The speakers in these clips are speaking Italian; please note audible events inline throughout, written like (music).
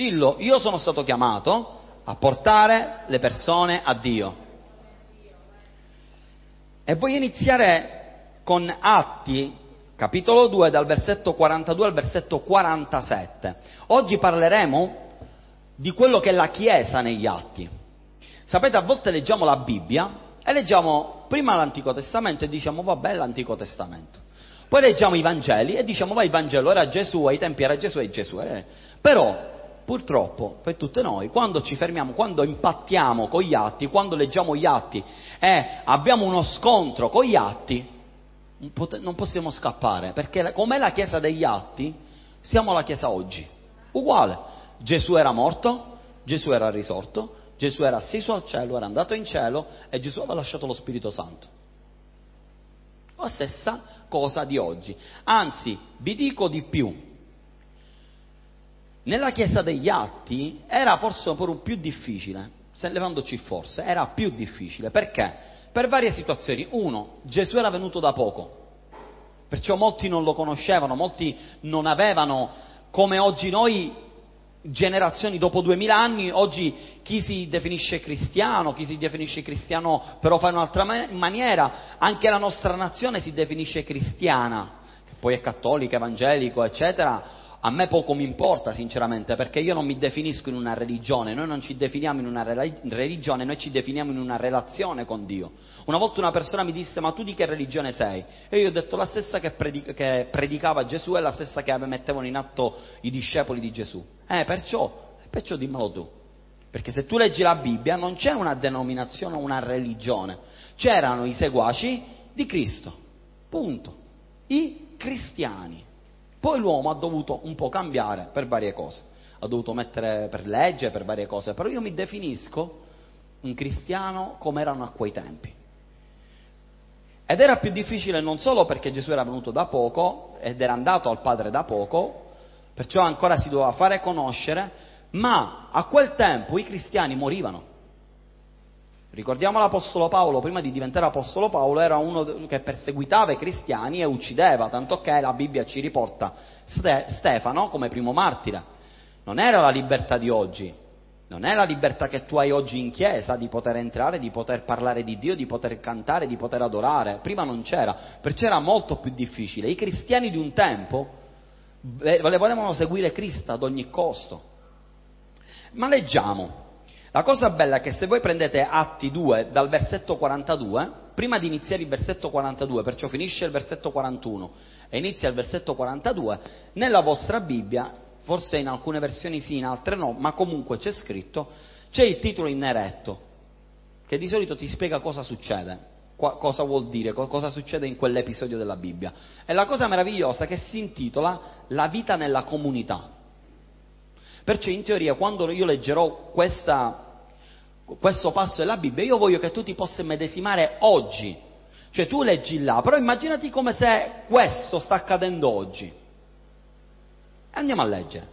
Dillo, io sono stato chiamato a portare le persone a Dio. E voglio iniziare con Atti, capitolo 2, dal versetto 42 al versetto 47. Oggi parleremo di quello che è la Chiesa negli Atti. Sapete, a volte leggiamo la Bibbia e leggiamo prima l'Antico Testamento e diciamo vabbè l'Antico Testamento. Poi leggiamo i Vangeli e diciamo va il Vangelo era Gesù, ai tempi era Gesù e Gesù. Eh. Però purtroppo per tutte noi, quando ci fermiamo, quando impattiamo con gli atti, quando leggiamo gli atti e abbiamo uno scontro con gli atti, non possiamo scappare, perché com'è la Chiesa degli atti, siamo la Chiesa oggi. Uguale, Gesù era morto, Gesù era risorto, Gesù era assiso al cielo, era andato in cielo e Gesù aveva lasciato lo Spirito Santo. La stessa cosa di oggi. Anzi, vi dico di più, nella Chiesa degli Atti era forse po' più difficile, levandoci forse, era più difficile. Perché? Per varie situazioni. Uno, Gesù era venuto da poco, perciò molti non lo conoscevano, molti non avevano, come oggi noi, generazioni dopo duemila anni, oggi chi si definisce cristiano, chi si definisce cristiano però fa in un'altra maniera, anche la nostra nazione si definisce cristiana, che poi è cattolica, evangelico, eccetera, a me poco mi importa sinceramente perché io non mi definisco in una religione, noi non ci definiamo in una religione, noi ci definiamo in una relazione con Dio. Una volta una persona mi disse ma tu di che religione sei? E io ho detto la stessa che, predica, che predicava Gesù e la stessa che mettevano in atto i discepoli di Gesù. Eh perciò, perciò dimmelo tu. Perché se tu leggi la Bibbia non c'è una denominazione o una religione, c'erano i seguaci di Cristo, punto, i cristiani. Poi l'uomo ha dovuto un po' cambiare per varie cose, ha dovuto mettere per legge, per varie cose, però io mi definisco un cristiano come erano a quei tempi. Ed era più difficile non solo perché Gesù era venuto da poco ed era andato al Padre da poco, perciò ancora si doveva fare conoscere, ma a quel tempo i cristiani morivano. Ricordiamo l'Apostolo Paolo, prima di diventare Apostolo Paolo era uno che perseguitava i cristiani e uccideva, tanto che la Bibbia ci riporta Stefano come primo martire. Non era la libertà di oggi, non è la libertà che tu hai oggi in chiesa di poter entrare, di poter parlare di Dio, di poter cantare, di poter adorare. Prima non c'era, perciò era molto più difficile. I cristiani di un tempo volevano seguire Cristo ad ogni costo. Ma leggiamo, la cosa bella è che se voi prendete Atti 2 dal versetto 42, prima di iniziare il versetto 42, perciò finisce il versetto 41 e inizia il versetto 42, nella vostra Bibbia, forse in alcune versioni sì, in altre no, ma comunque c'è scritto, c'è il titolo in eretto, che di solito ti spiega cosa succede, cosa vuol dire, cosa succede in quell'episodio della Bibbia. E la cosa meravigliosa è che si intitola La vita nella comunità. Perciò in teoria quando io leggerò questa, questo passo della Bibbia, io voglio che tu ti possa medesimare oggi. Cioè tu leggi là, però immaginati come se questo sta accadendo oggi. Andiamo a leggere.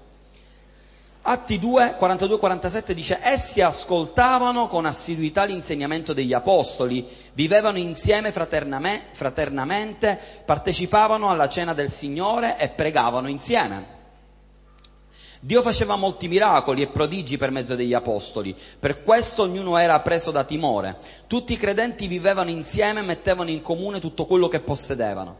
Atti 2, 42-47 dice, essi ascoltavano con assiduità l'insegnamento degli apostoli, vivevano insieme fraternamente, partecipavano alla cena del Signore e pregavano insieme. Dio faceva molti miracoli e prodigi per mezzo degli apostoli, per questo ognuno era preso da timore. Tutti i credenti vivevano insieme e mettevano in comune tutto quello che possedevano.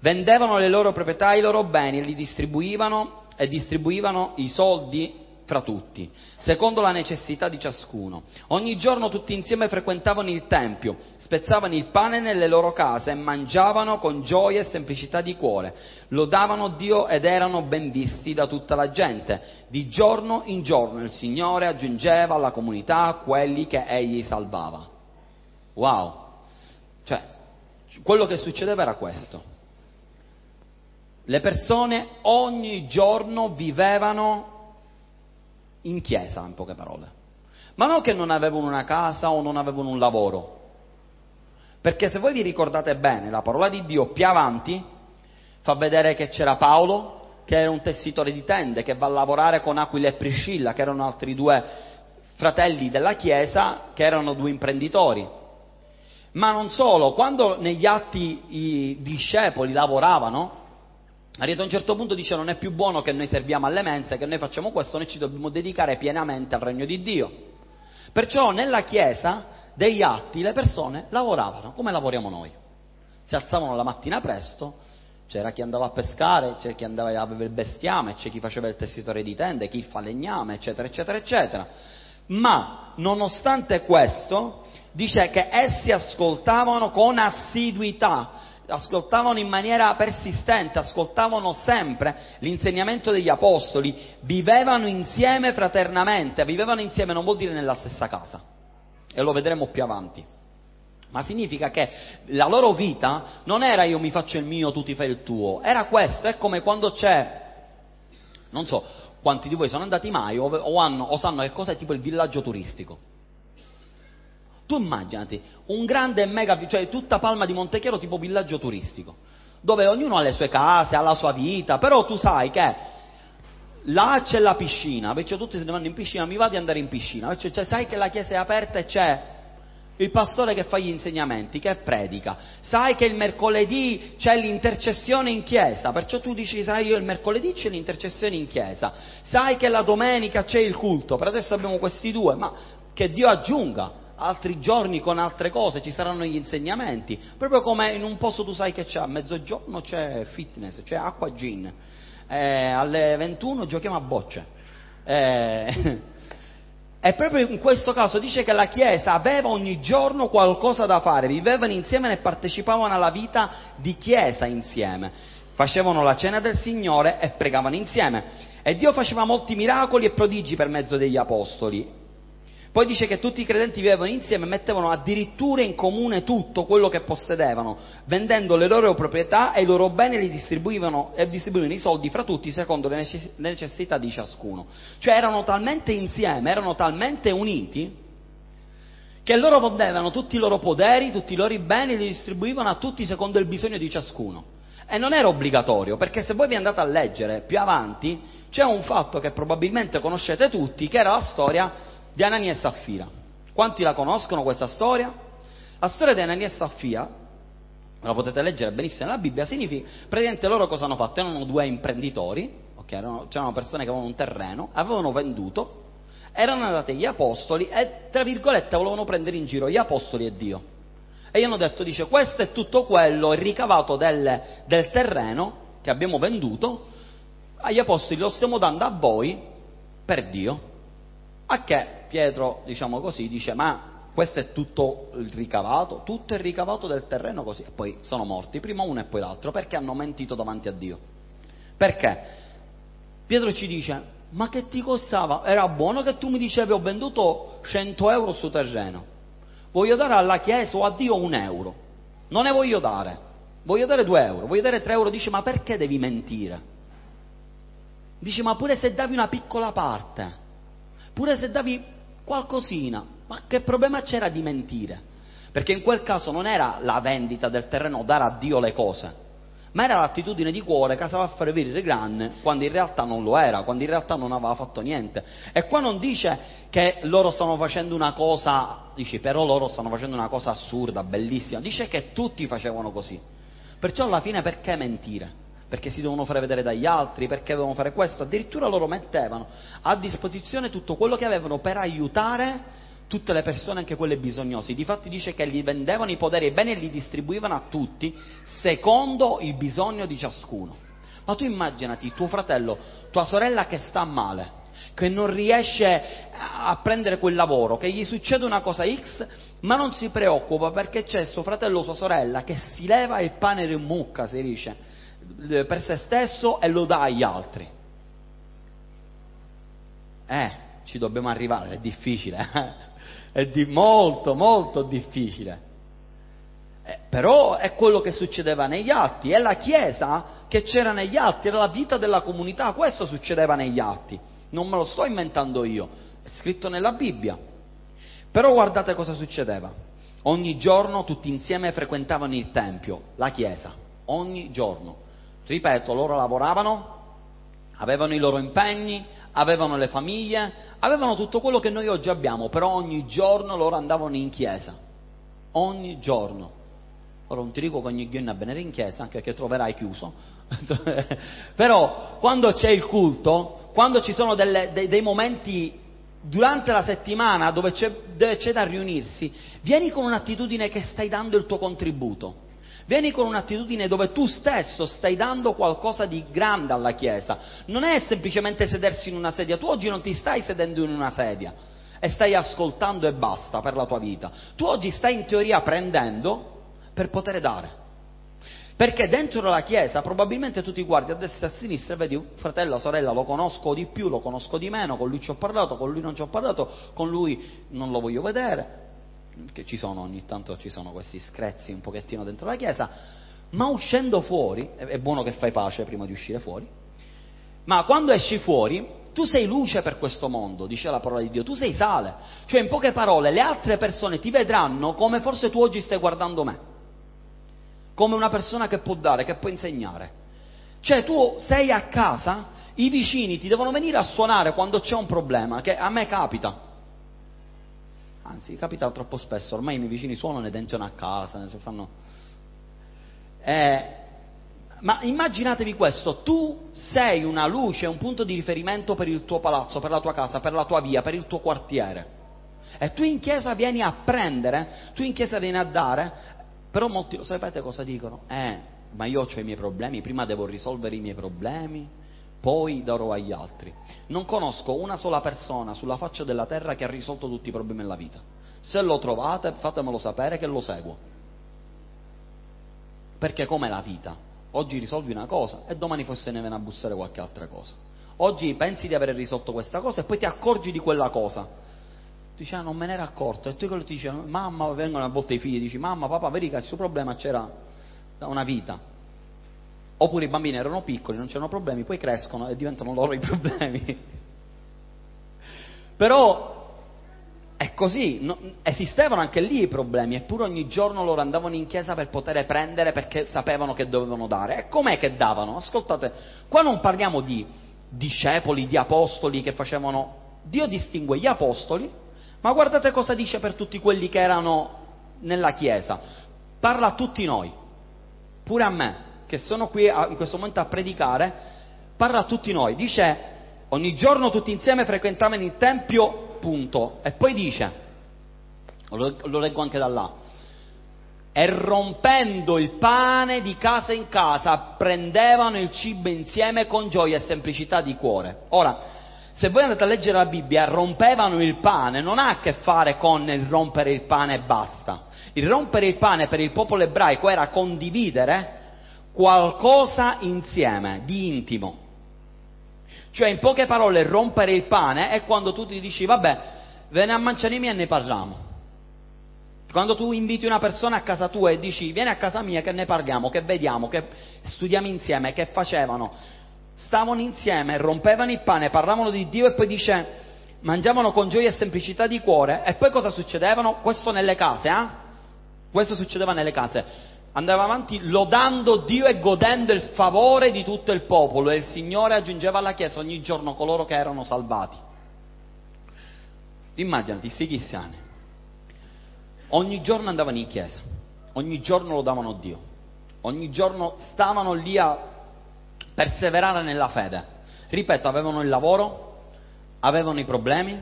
Vendevano le loro proprietà e i loro beni e li distribuivano e distribuivano i soldi fra tutti, secondo la necessità di ciascuno. Ogni giorno tutti insieme frequentavano il Tempio, spezzavano il pane nelle loro case e mangiavano con gioia e semplicità di cuore. Lodavano Dio ed erano ben visti da tutta la gente. Di giorno in giorno il Signore aggiungeva alla comunità quelli che egli salvava. Wow! Cioè, quello che succedeva era questo. Le persone ogni giorno vivevano in chiesa, in poche parole. Ma non che non avevano una casa o non avevano un lavoro. Perché se voi vi ricordate bene, la parola di Dio più avanti fa vedere che c'era Paolo, che era un tessitore di tende, che va a lavorare con Aquila e Priscilla, che erano altri due fratelli della Chiesa, che erano due imprenditori. Ma non solo, quando negli atti i discepoli lavoravano, Arrivato a un certo punto dice non è più buono che noi serviamo alle mense, che noi facciamo questo, noi ci dobbiamo dedicare pienamente al regno di Dio. Perciò nella Chiesa degli atti le persone lavoravano come lavoriamo noi. Si alzavano la mattina presto, c'era chi andava a pescare, c'era chi andava a avere il bestiame, c'è chi faceva il tessitore di tende, chi il falegname, eccetera, eccetera, eccetera. Ma nonostante questo, dice che essi ascoltavano con assiduità ascoltavano in maniera persistente, ascoltavano sempre l'insegnamento degli apostoli, vivevano insieme fraternamente, vivevano insieme non vuol dire nella stessa casa, e lo vedremo più avanti, ma significa che la loro vita non era io mi faccio il mio, tu ti fai il tuo, era questo, è come quando c'è, non so quanti di voi sono andati mai o, hanno, o sanno che cosa è tipo il villaggio turistico. Tu immaginati un grande mega, cioè tutta Palma di Montechiaro tipo villaggio turistico, dove ognuno ha le sue case, ha la sua vita, però tu sai che là c'è la piscina, invece tutti se ne vanno in piscina, mi va di andare in piscina, cioè, cioè, sai che la chiesa è aperta e c'è il pastore che fa gli insegnamenti, che predica, sai che il mercoledì c'è l'intercessione in chiesa, perciò tu dici, sai io il mercoledì c'è l'intercessione in chiesa, sai che la domenica c'è il culto, per adesso abbiamo questi due, ma che Dio aggiunga, altri giorni con altre cose, ci saranno gli insegnamenti, proprio come in un posto tu sai che c'è, a mezzogiorno c'è fitness, c'è acqua gin, eh, alle 21 giochiamo a bocce. Eh, (laughs) e proprio in questo caso dice che la Chiesa aveva ogni giorno qualcosa da fare, vivevano insieme e partecipavano alla vita di Chiesa insieme, facevano la cena del Signore e pregavano insieme. E Dio faceva molti miracoli e prodigi per mezzo degli apostoli poi dice che tutti i credenti vivevano insieme e mettevano addirittura in comune tutto quello che possedevano, vendendo le loro proprietà e i loro beni li distribuivano, e distribuivano i soldi fra tutti secondo le necessità di ciascuno. Cioè erano talmente insieme, erano talmente uniti che loro vendevano tutti i loro poderi, tutti i loro beni e li distribuivano a tutti secondo il bisogno di ciascuno. E non era obbligatorio, perché se voi vi andate a leggere più avanti, c'è un fatto che probabilmente conoscete tutti, che era la storia di Anania e Saffira. Quanti la conoscono questa storia? La storia di Anania e Saffira, la potete leggere benissimo nella Bibbia, significa, praticamente loro cosa hanno fatto? Erano due imprenditori, okay? erano, c'erano persone che avevano un terreno, avevano venduto, erano andati gli apostoli e, tra virgolette, volevano prendere in giro gli apostoli e Dio. E gli hanno detto, dice, questo è tutto quello, ricavato del, del terreno che abbiamo venduto, agli apostoli lo stiamo dando a voi per Dio. A che Pietro, diciamo così, dice ma questo è tutto il ricavato, tutto il ricavato del terreno così, e poi sono morti, prima uno e poi l'altro, perché hanno mentito davanti a Dio. Perché? Pietro ci dice, ma che ti costava? Era buono che tu mi dicevi ho venduto 100 euro su terreno, voglio dare alla Chiesa o a Dio un euro, non ne voglio dare, voglio dare 2 euro, voglio dare 3 euro, dice ma perché devi mentire? Dice ma pure se davi una piccola parte, pure se davi qualcosina, ma che problema c'era di mentire? Perché in quel caso non era la vendita del terreno, dare a Dio le cose, ma era l'attitudine di cuore che sapeva fare vedere grande quando in realtà non lo era, quando in realtà non aveva fatto niente. E qua non dice che loro stanno facendo una cosa, dici però loro stanno facendo una cosa assurda, bellissima, dice che tutti facevano così. Perciò alla fine perché mentire? Perché si devono fare vedere dagli altri, perché devono fare questo, addirittura loro mettevano a disposizione tutto quello che avevano per aiutare tutte le persone, anche quelle bisognose. Difatti dice che gli vendevano i poderi e i beni e li distribuivano a tutti secondo il bisogno di ciascuno. Ma tu immaginati tuo fratello, tua sorella che sta male, che non riesce a prendere quel lavoro, che gli succede una cosa X, ma non si preoccupa perché c'è suo fratello o sua sorella che si leva il pane in mucca, si dice, per se stesso e lo dà agli altri. Eh, ci dobbiamo arrivare, è difficile, eh? è di molto, molto difficile. Eh, però è quello che succedeva negli atti, è la Chiesa che c'era negli atti, era la vita della comunità, questo succedeva negli atti, non me lo sto inventando io, è scritto nella Bibbia. Però guardate cosa succedeva. Ogni giorno tutti insieme frequentavano il Tempio, la Chiesa, ogni giorno. Ripeto, loro lavoravano, avevano i loro impegni, avevano le famiglie, avevano tutto quello che noi oggi abbiamo, però ogni giorno loro andavano in chiesa, ogni giorno. Ora non ti dico che ogni giorno a venire in chiesa, anche perché troverai chiuso, (laughs) però quando c'è il culto, quando ci sono delle, dei, dei, momenti durante la settimana dove c'è, dove c'è da riunirsi, vieni con un'attitudine che stai dando il tuo contributo. Vieni con un'attitudine dove tu stesso stai dando qualcosa di grande alla Chiesa. Non è semplicemente sedersi in una sedia. Tu oggi non ti stai sedendo in una sedia e stai ascoltando e basta per la tua vita. Tu oggi stai in teoria prendendo per poter dare. Perché dentro la Chiesa probabilmente tu ti guardi a destra e a sinistra e vedi un fratello, sorella, lo conosco di più, lo conosco di meno, con lui ci ho parlato, con lui non ci ho parlato, con lui non lo voglio vedere, che ci sono, ogni tanto ci sono questi screzzi un pochettino dentro la chiesa, ma uscendo fuori, è buono che fai pace prima di uscire fuori, ma quando esci fuori tu sei luce per questo mondo, dice la parola di Dio, tu sei sale, cioè in poche parole le altre persone ti vedranno come forse tu oggi stai guardando me, come una persona che può dare, che può insegnare. Cioè tu sei a casa, i vicini ti devono venire a suonare quando c'è un problema, che a me capita anzi capita troppo spesso, ormai i miei vicini suonano e tensiono a casa, cioè fanno... eh, ma immaginatevi questo, tu sei una luce, un punto di riferimento per il tuo palazzo, per la tua casa, per la tua via, per il tuo quartiere. E tu in chiesa vieni a prendere, tu in chiesa vieni a dare, però molti lo sapete cosa dicono? Eh, ma io ho i miei problemi, prima devo risolvere i miei problemi, poi darò agli altri. Non conosco una sola persona sulla faccia della terra che ha risolto tutti i problemi della vita. Se lo trovate, fatemelo sapere che lo seguo. Perché com'è la vita? Oggi risolvi una cosa e domani forse ne viene a bussare qualche altra cosa. Oggi pensi di aver risolto questa cosa e poi ti accorgi di quella cosa. Dici, ah, non me ne ero accorto. E tu quello ti dici, mamma, vengono a volte i figli, dici, mamma, papà, vedi che il suo problema c'era da una vita Oppure i bambini erano piccoli, non c'erano problemi, poi crescono e diventano loro i (laughs) problemi. Però è così, no, esistevano anche lì i problemi, eppure ogni giorno loro andavano in chiesa per poter prendere perché sapevano che dovevano dare. E com'è che davano? Ascoltate, qua non parliamo di discepoli, di apostoli che facevano... Dio distingue gli apostoli, ma guardate cosa dice per tutti quelli che erano nella chiesa. Parla a tutti noi, pure a me che sono qui a, in questo momento a predicare, parla a tutti noi. Dice, ogni giorno tutti insieme frequentavano il Tempio, punto. E poi dice, lo, lo leggo anche da là, e rompendo il pane di casa in casa prendevano il cibo insieme con gioia e semplicità di cuore. Ora, se voi andate a leggere la Bibbia, rompevano il pane, non ha a che fare con il rompere il pane e basta. Il rompere il pane per il popolo ebraico era condividere qualcosa insieme, di intimo. Cioè, in poche parole, rompere il pane è quando tu ti dici, vabbè, ve ne ammancianimi e ne parliamo. Quando tu inviti una persona a casa tua e dici, vieni a casa mia che ne parliamo, che vediamo, che studiamo insieme, che facevano. Stavano insieme, rompevano il pane, parlavano di Dio e poi dice, mangiavano con gioia e semplicità di cuore e poi cosa succedevano? Questo nelle case, eh? Questo succedeva nelle case andava avanti lodando Dio e godendo il favore di tutto il popolo e il Signore aggiungeva alla Chiesa ogni giorno coloro che erano salvati. Immaginati, sti cristiani, ogni giorno andavano in chiesa, ogni giorno lodavano Dio, ogni giorno stavano lì a perseverare nella fede. Ripeto, avevano il lavoro, avevano i problemi,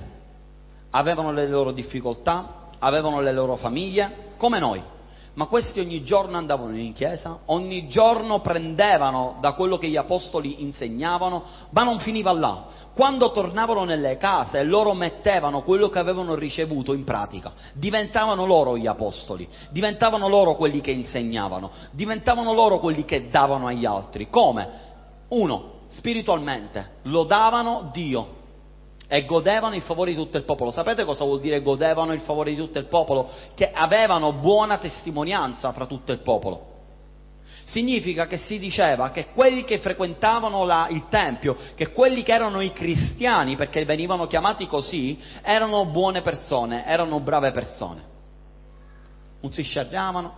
avevano le loro difficoltà, avevano le loro famiglie, come noi ma questi ogni giorno andavano in chiesa, ogni giorno prendevano da quello che gli apostoli insegnavano, ma non finiva là. Quando tornavano nelle case loro mettevano quello che avevano ricevuto in pratica, diventavano loro gli apostoli, diventavano loro quelli che insegnavano, diventavano loro quelli che davano agli altri. Come? Uno, spiritualmente, lodavano Dio, e godevano il favore di tutto il popolo. Sapete cosa vuol dire godevano il favore di tutto il popolo? Che avevano buona testimonianza fra tutto il popolo. Significa che si diceva che quelli che frequentavano la, il Tempio, che quelli che erano i cristiani, perché venivano chiamati così, erano buone persone, erano brave persone. Non si scerriavano,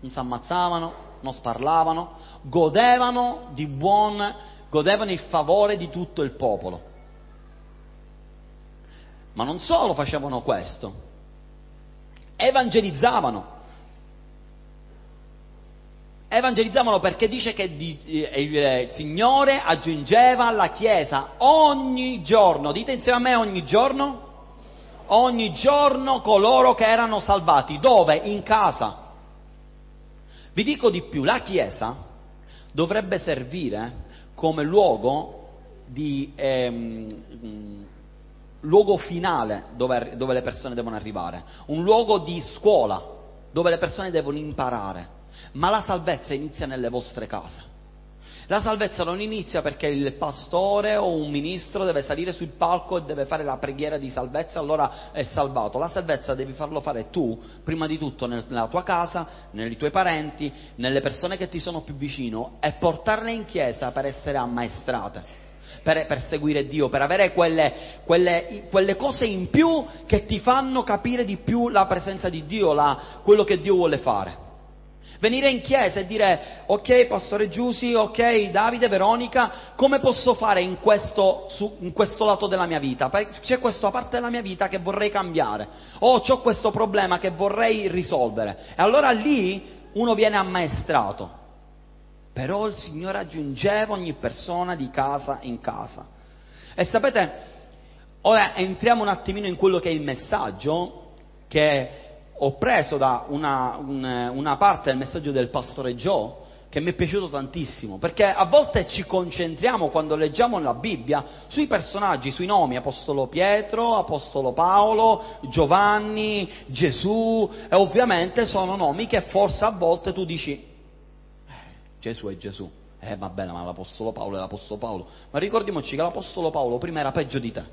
non si ammazzavano, non sparlavano, godevano buon, godevano il favore di tutto il popolo. Ma non solo facevano questo, evangelizzavano. evangelizzavano perché dice che eh, il Signore aggiungeva alla Chiesa ogni giorno, dite insieme a me ogni giorno, ogni giorno coloro che erano salvati. Dove? In casa. Vi dico di più, la Chiesa dovrebbe servire come luogo, di, ehm, luogo finale dove, dove le persone devono arrivare, un luogo di scuola dove le persone devono imparare ma la salvezza inizia nelle vostre case. La salvezza non inizia perché il pastore o un ministro deve salire sul palco e deve fare la preghiera di salvezza, allora è salvato. La salvezza devi farlo fare tu, prima di tutto nella tua casa, nei tuoi parenti, nelle persone che ti sono più vicino e portarle in chiesa per essere ammaestrate. Per, per seguire Dio, per avere quelle, quelle, quelle, cose in più che ti fanno capire di più la presenza di Dio, la, quello che Dio vuole fare. Venire in chiesa e dire, ok, Pastore Giusi, ok, Davide, Veronica, come posso fare in questo, su, in questo lato della mia vita? C'è questa parte della mia vita che vorrei cambiare, o ho questo problema che vorrei risolvere. E allora lì uno viene ammaestrato. Però il Signore aggiungeva ogni persona di casa in casa. E sapete, ora entriamo un attimino in quello che è il messaggio che ho preso da una, una, una parte del messaggio del pastore Joe che mi è piaciuto tantissimo, perché a volte ci concentriamo quando leggiamo la Bibbia sui personaggi, sui nomi, Apostolo Pietro, Apostolo Paolo, Giovanni, Gesù, e ovviamente sono nomi che forse a volte tu dici, Gesù è Gesù, eh va bene, ma l'Apostolo Paolo è l'Apostolo Paolo, ma ricordiamoci che l'Apostolo Paolo prima era peggio di te,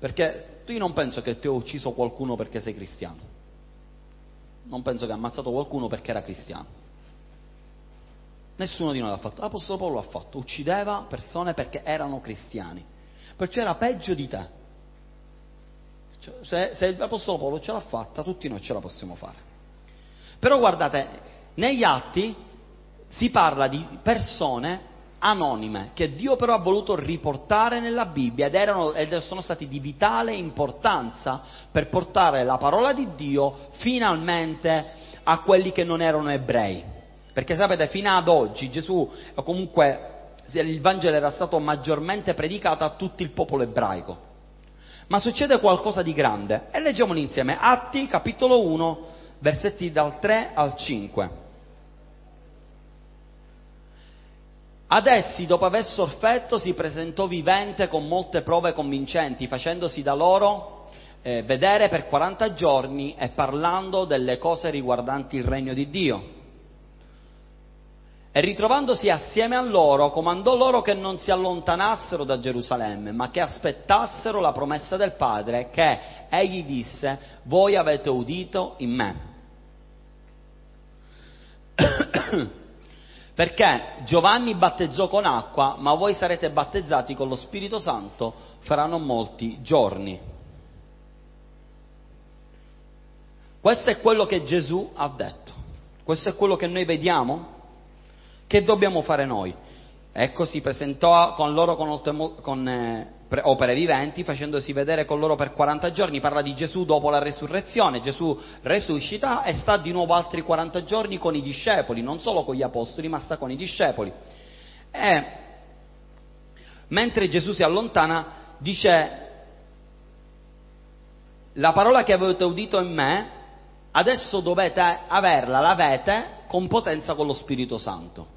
perché io non penso che ti ho ucciso qualcuno perché sei cristiano. Non penso che ha ammazzato qualcuno perché era cristiano. Nessuno di noi l'ha fatto. L'Apostolo Paolo l'ha fatto. Uccideva persone perché erano cristiani. Perciò era peggio di te. Cioè, se, se l'Apostolo Paolo ce l'ha fatta, tutti noi ce la possiamo fare. Però guardate, negli atti si parla di persone anonime che Dio però ha voluto riportare nella Bibbia ed, erano, ed sono stati di vitale importanza per portare la parola di Dio finalmente a quelli che non erano ebrei. Perché sapete, fino ad oggi Gesù, comunque il Vangelo era stato maggiormente predicato a tutto il popolo ebraico. Ma succede qualcosa di grande e leggiamolo insieme. Atti capitolo 1, versetti dal 3 al 5. Ad essi, dopo aver sorfetto, si presentò vivente con molte prove convincenti, facendosi da loro eh, vedere per 40 giorni e parlando delle cose riguardanti il regno di Dio. E ritrovandosi assieme a loro, comandò loro che non si allontanassero da Gerusalemme, ma che aspettassero la promessa del Padre, che egli disse, voi avete udito in me. (coughs) Perché Giovanni battezzò con acqua, ma voi sarete battezzati con lo Spirito Santo fra non molti giorni. Questo è quello che Gesù ha detto. Questo è quello che noi vediamo. Che dobbiamo fare noi? Ecco, si presentò con loro con, con eh, opere viventi, facendosi vedere con loro per 40 giorni, parla di Gesù dopo la resurrezione, Gesù resuscita e sta di nuovo altri 40 giorni con i discepoli, non solo con gli apostoli, ma sta con i discepoli. E mentre Gesù si allontana, dice, la parola che avete udito in me, adesso dovete averla, l'avete con potenza con lo Spirito Santo.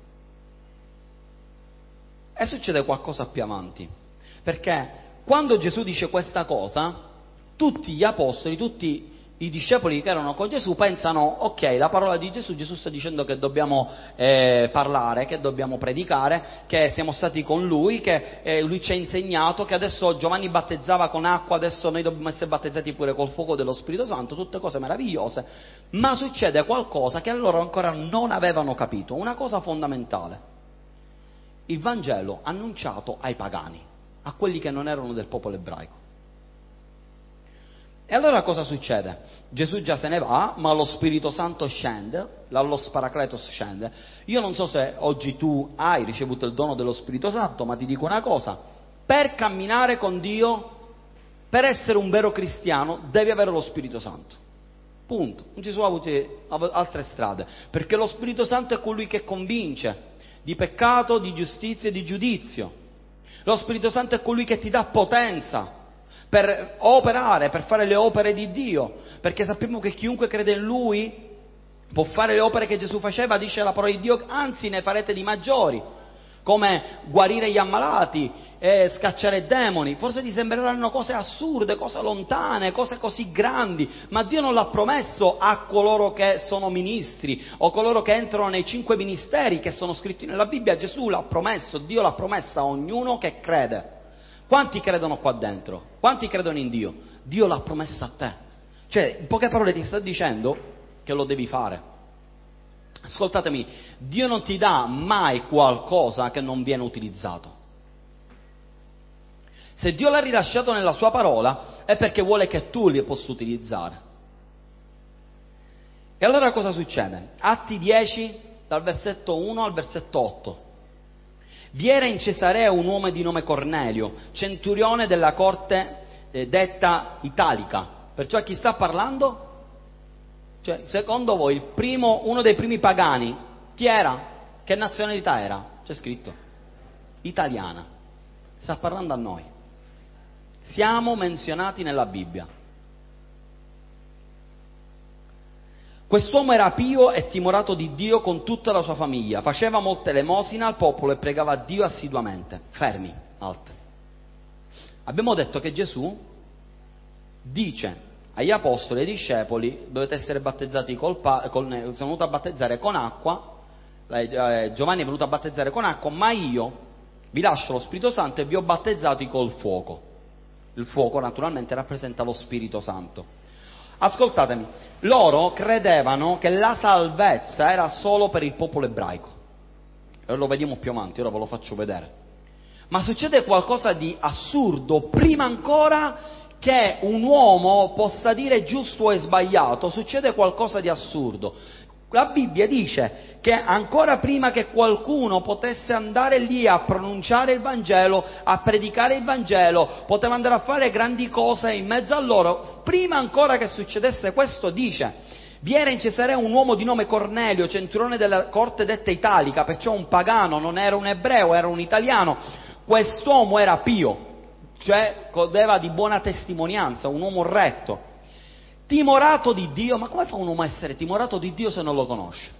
E succede qualcosa più avanti. Perché quando Gesù dice questa cosa, tutti gli apostoli, tutti i discepoli che erano con Gesù pensano, ok, la parola di Gesù, Gesù sta dicendo che dobbiamo eh, parlare, che dobbiamo predicare, che siamo stati con Lui, che eh, Lui ci ha insegnato, che adesso Giovanni battezzava con acqua, adesso noi dobbiamo essere battezzati pure col fuoco dello Spirito Santo, tutte cose meravigliose, ma succede qualcosa che loro ancora non avevano capito, una cosa fondamentale. Il Vangelo annunciato ai pagani a quelli che non erano del popolo ebraico. E allora cosa succede? Gesù già se ne va, ma lo Spirito Santo scende, lo Sparacletos scende. Io non so se oggi tu hai ricevuto il dono dello Spirito Santo, ma ti dico una cosa, per camminare con Dio, per essere un vero cristiano, devi avere lo Spirito Santo. Punto. Non ci sono avute altre strade, perché lo Spirito Santo è colui che convince di peccato, di giustizia e di giudizio. Lo Spirito Santo è colui che ti dà potenza per operare, per fare le opere di Dio, perché sappiamo che chiunque crede in Lui può fare le opere che Gesù faceva, dice la parola di Dio, anzi ne farete di maggiori, come guarire gli ammalati, eh, scacciare demoni. Forse ti sembreranno cose assurde, cose lontane, cose così grandi, ma Dio non l'ha promesso a coloro che sono ministri o coloro che entrano nei cinque ministeri che sono scritti nella Bibbia. Gesù l'ha promesso, Dio l'ha promessa a ognuno che crede. Quanti credono qua dentro? Quanti credono in Dio? Dio l'ha promessa a te. Cioè, in poche parole ti sta dicendo che lo devi fare. Ascoltatemi, Dio non ti dà mai qualcosa che non viene utilizzato. Se Dio l'ha rilasciato nella sua parola è perché vuole che tu li possa utilizzare. E allora cosa succede? Atti 10 dal versetto 1 al versetto 8. Vi era in Cesarea un uomo di nome Cornelio, centurione della corte eh, detta italica. Perciò a chi sta parlando? Cioè, secondo voi, primo, uno dei primi pagani, chi era? Che nazionalità era? C'è scritto. Italiana. Sta parlando a noi. Siamo menzionati nella Bibbia. Quest'uomo era pio e timorato di Dio con tutta la sua famiglia, faceva molte elemosine al popolo e pregava Dio assiduamente. Fermi, altri. Abbiamo detto che Gesù dice agli apostoli e ai discepoli dovete essere battezzati col col, sono venuto a battezzare con acqua, eh, Giovanni è venuto a battezzare con acqua, ma io vi lascio lo Spirito Santo e vi ho battezzati col fuoco. Il fuoco naturalmente rappresenta lo Spirito Santo. Ascoltatemi, loro credevano che la salvezza era solo per il popolo ebraico. E lo vediamo più avanti, ora ve lo faccio vedere. Ma succede qualcosa di assurdo prima ancora che un uomo possa dire giusto e sbagliato, succede qualcosa di assurdo. La Bibbia dice che ancora prima che qualcuno potesse andare lì a pronunciare il Vangelo, a predicare il Vangelo, poteva andare a fare grandi cose in mezzo a loro, prima ancora che succedesse questo dice, vi era in Cesarea un uomo di nome Cornelio, centurione della corte detta italica, perciò un pagano, non era un ebreo, era un italiano, quest'uomo era pio, cioè godeva di buona testimonianza, un uomo retto, timorato di Dio, ma come fa un uomo a essere timorato di Dio se non lo conosce?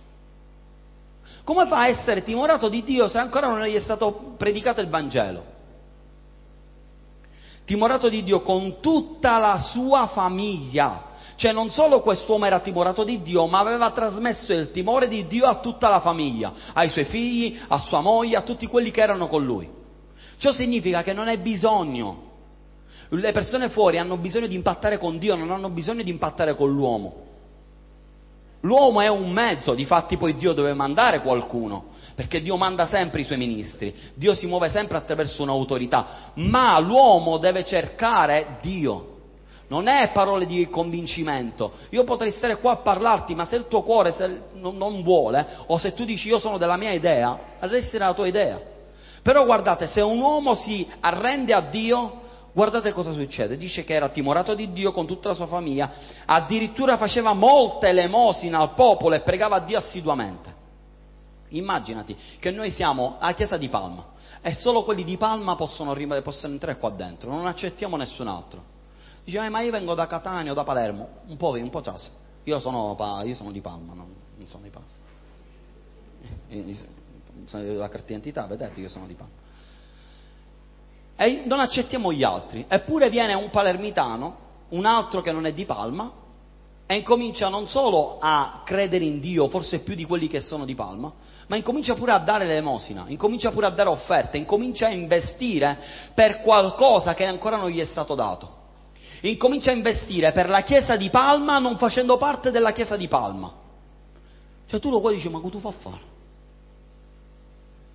Come fa a essere timorato di Dio se ancora non gli è stato predicato il Vangelo? Timorato di Dio con tutta la sua famiglia. Cioè non solo quest'uomo era timorato di Dio, ma aveva trasmesso il timore di Dio a tutta la famiglia, ai suoi figli, a sua moglie, a tutti quelli che erano con lui. Ciò significa che non hai bisogno. Le persone fuori hanno bisogno di impattare con Dio, non hanno bisogno di impattare con l'uomo. L'uomo è un mezzo, difatti poi Dio deve mandare qualcuno, perché Dio manda sempre i suoi ministri, Dio si muove sempre attraverso un'autorità, ma l'uomo deve cercare Dio. Non è parole di convincimento. Io potrei stare qua a parlarti, ma se il tuo cuore non vuole, o se tu dici io sono della mia idea, resti la tua idea. Però guardate, se un uomo si arrende a Dio, guardate cosa succede. Dice che era timorato di Dio con tutta la sua famiglia, addirittura faceva molte elemosine al popolo e pregava a Dio assiduamente. Immaginati che noi siamo a Chiesa di Palma e solo quelli di Palma possono, possono entrare qua dentro, non accettiamo nessun altro. Dice, eh, ma io vengo da Catania o da Palermo, un po', un po' ciasso. Io sono, io sono di Palma, non, non sono di Palma. La carta d'identità, vedete, io sono di Palma. E non accettiamo gli altri. Eppure viene un palermitano, un altro che non è di Palma, e incomincia non solo a credere in Dio, forse più di quelli che sono di Palma, ma incomincia pure a dare l'emosina, incomincia pure a dare offerte, incomincia a investire per qualcosa che ancora non gli è stato dato. Incomincia a investire per la chiesa di Palma non facendo parte della chiesa di Palma. Cioè tu lo vuoi dici, ma cosa tu fa fare?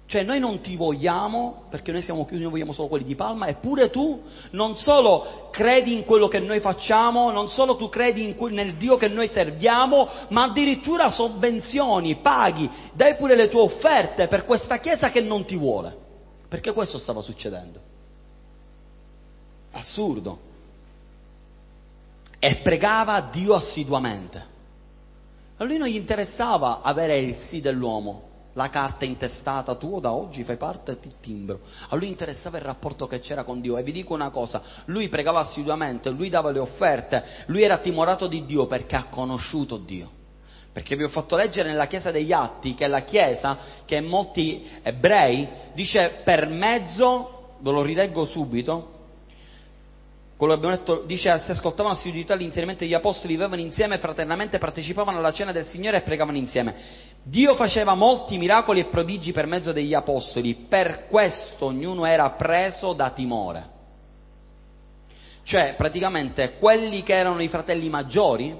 Cioè noi non ti vogliamo perché noi siamo chiusi, noi vogliamo solo quelli di Palma, eppure tu non solo credi in quello che noi facciamo, non solo tu credi que- nel Dio che noi serviamo, ma addirittura sovvenzioni, paghi, dai pure le tue offerte per questa Chiesa che non ti vuole. Perché questo stava succedendo. Assurdo. e pregava Dio assiduamente. A lui non gli interessava avere il sì dell'uomo, la carta intestata, tu da oggi fai parte del timbro. A lui interessava il rapporto che c'era con Dio. E vi dico una cosa, lui pregava assiduamente, lui dava le offerte, lui era timorato di Dio perché ha conosciuto Dio. Perché vi ho fatto leggere nella Chiesa degli Atti che la Chiesa, che molti ebrei, dice per mezzo, ve lo rileggo subito, quello abbiamo detto dice se ascoltavano assiduità l'inserimento degli apostoli, vivevano insieme fraternamente, partecipavano alla cena del Signore e pregavano insieme. Dio faceva molti miracoli e prodigi per mezzo degli apostoli, per questo ognuno era preso da timore. Cioè, praticamente, quelli che erano i fratelli maggiori,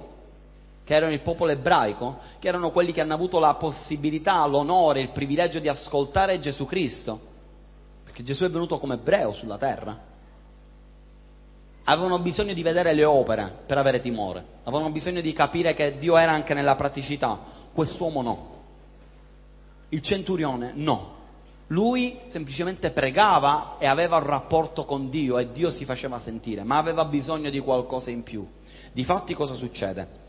che erano il popolo ebraico, che erano quelli che hanno avuto la possibilità, l'onore, il privilegio di ascoltare Gesù Cristo, perché Gesù è venuto come ebreo sulla terra, avevano bisogno di vedere le opere per avere timore, avevano bisogno di capire che Dio era anche nella praticità, quest'uomo no, il centurione no, lui semplicemente pregava e aveva un rapporto con Dio e Dio si faceva sentire, ma aveva bisogno di qualcosa in più. Difatti cosa succede?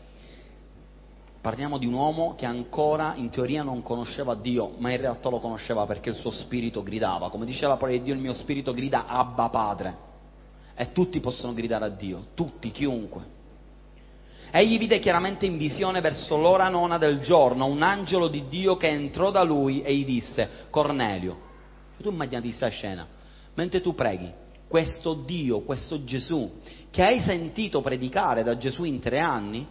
Parliamo di un uomo che ancora in teoria non conosceva Dio, ma in realtà lo conosceva perché il suo spirito gridava. Come diceva di Dio, il mio spirito grida Abba Padre e tutti possono gridare a Dio, tutti, chiunque. Egli vide chiaramente in visione verso l'ora nona del giorno un angelo di Dio che entrò da lui e gli disse, Cornelio, tu immaginati questa scena, mentre tu preghi, questo Dio, questo Gesù, che hai sentito predicare da Gesù in tre anni,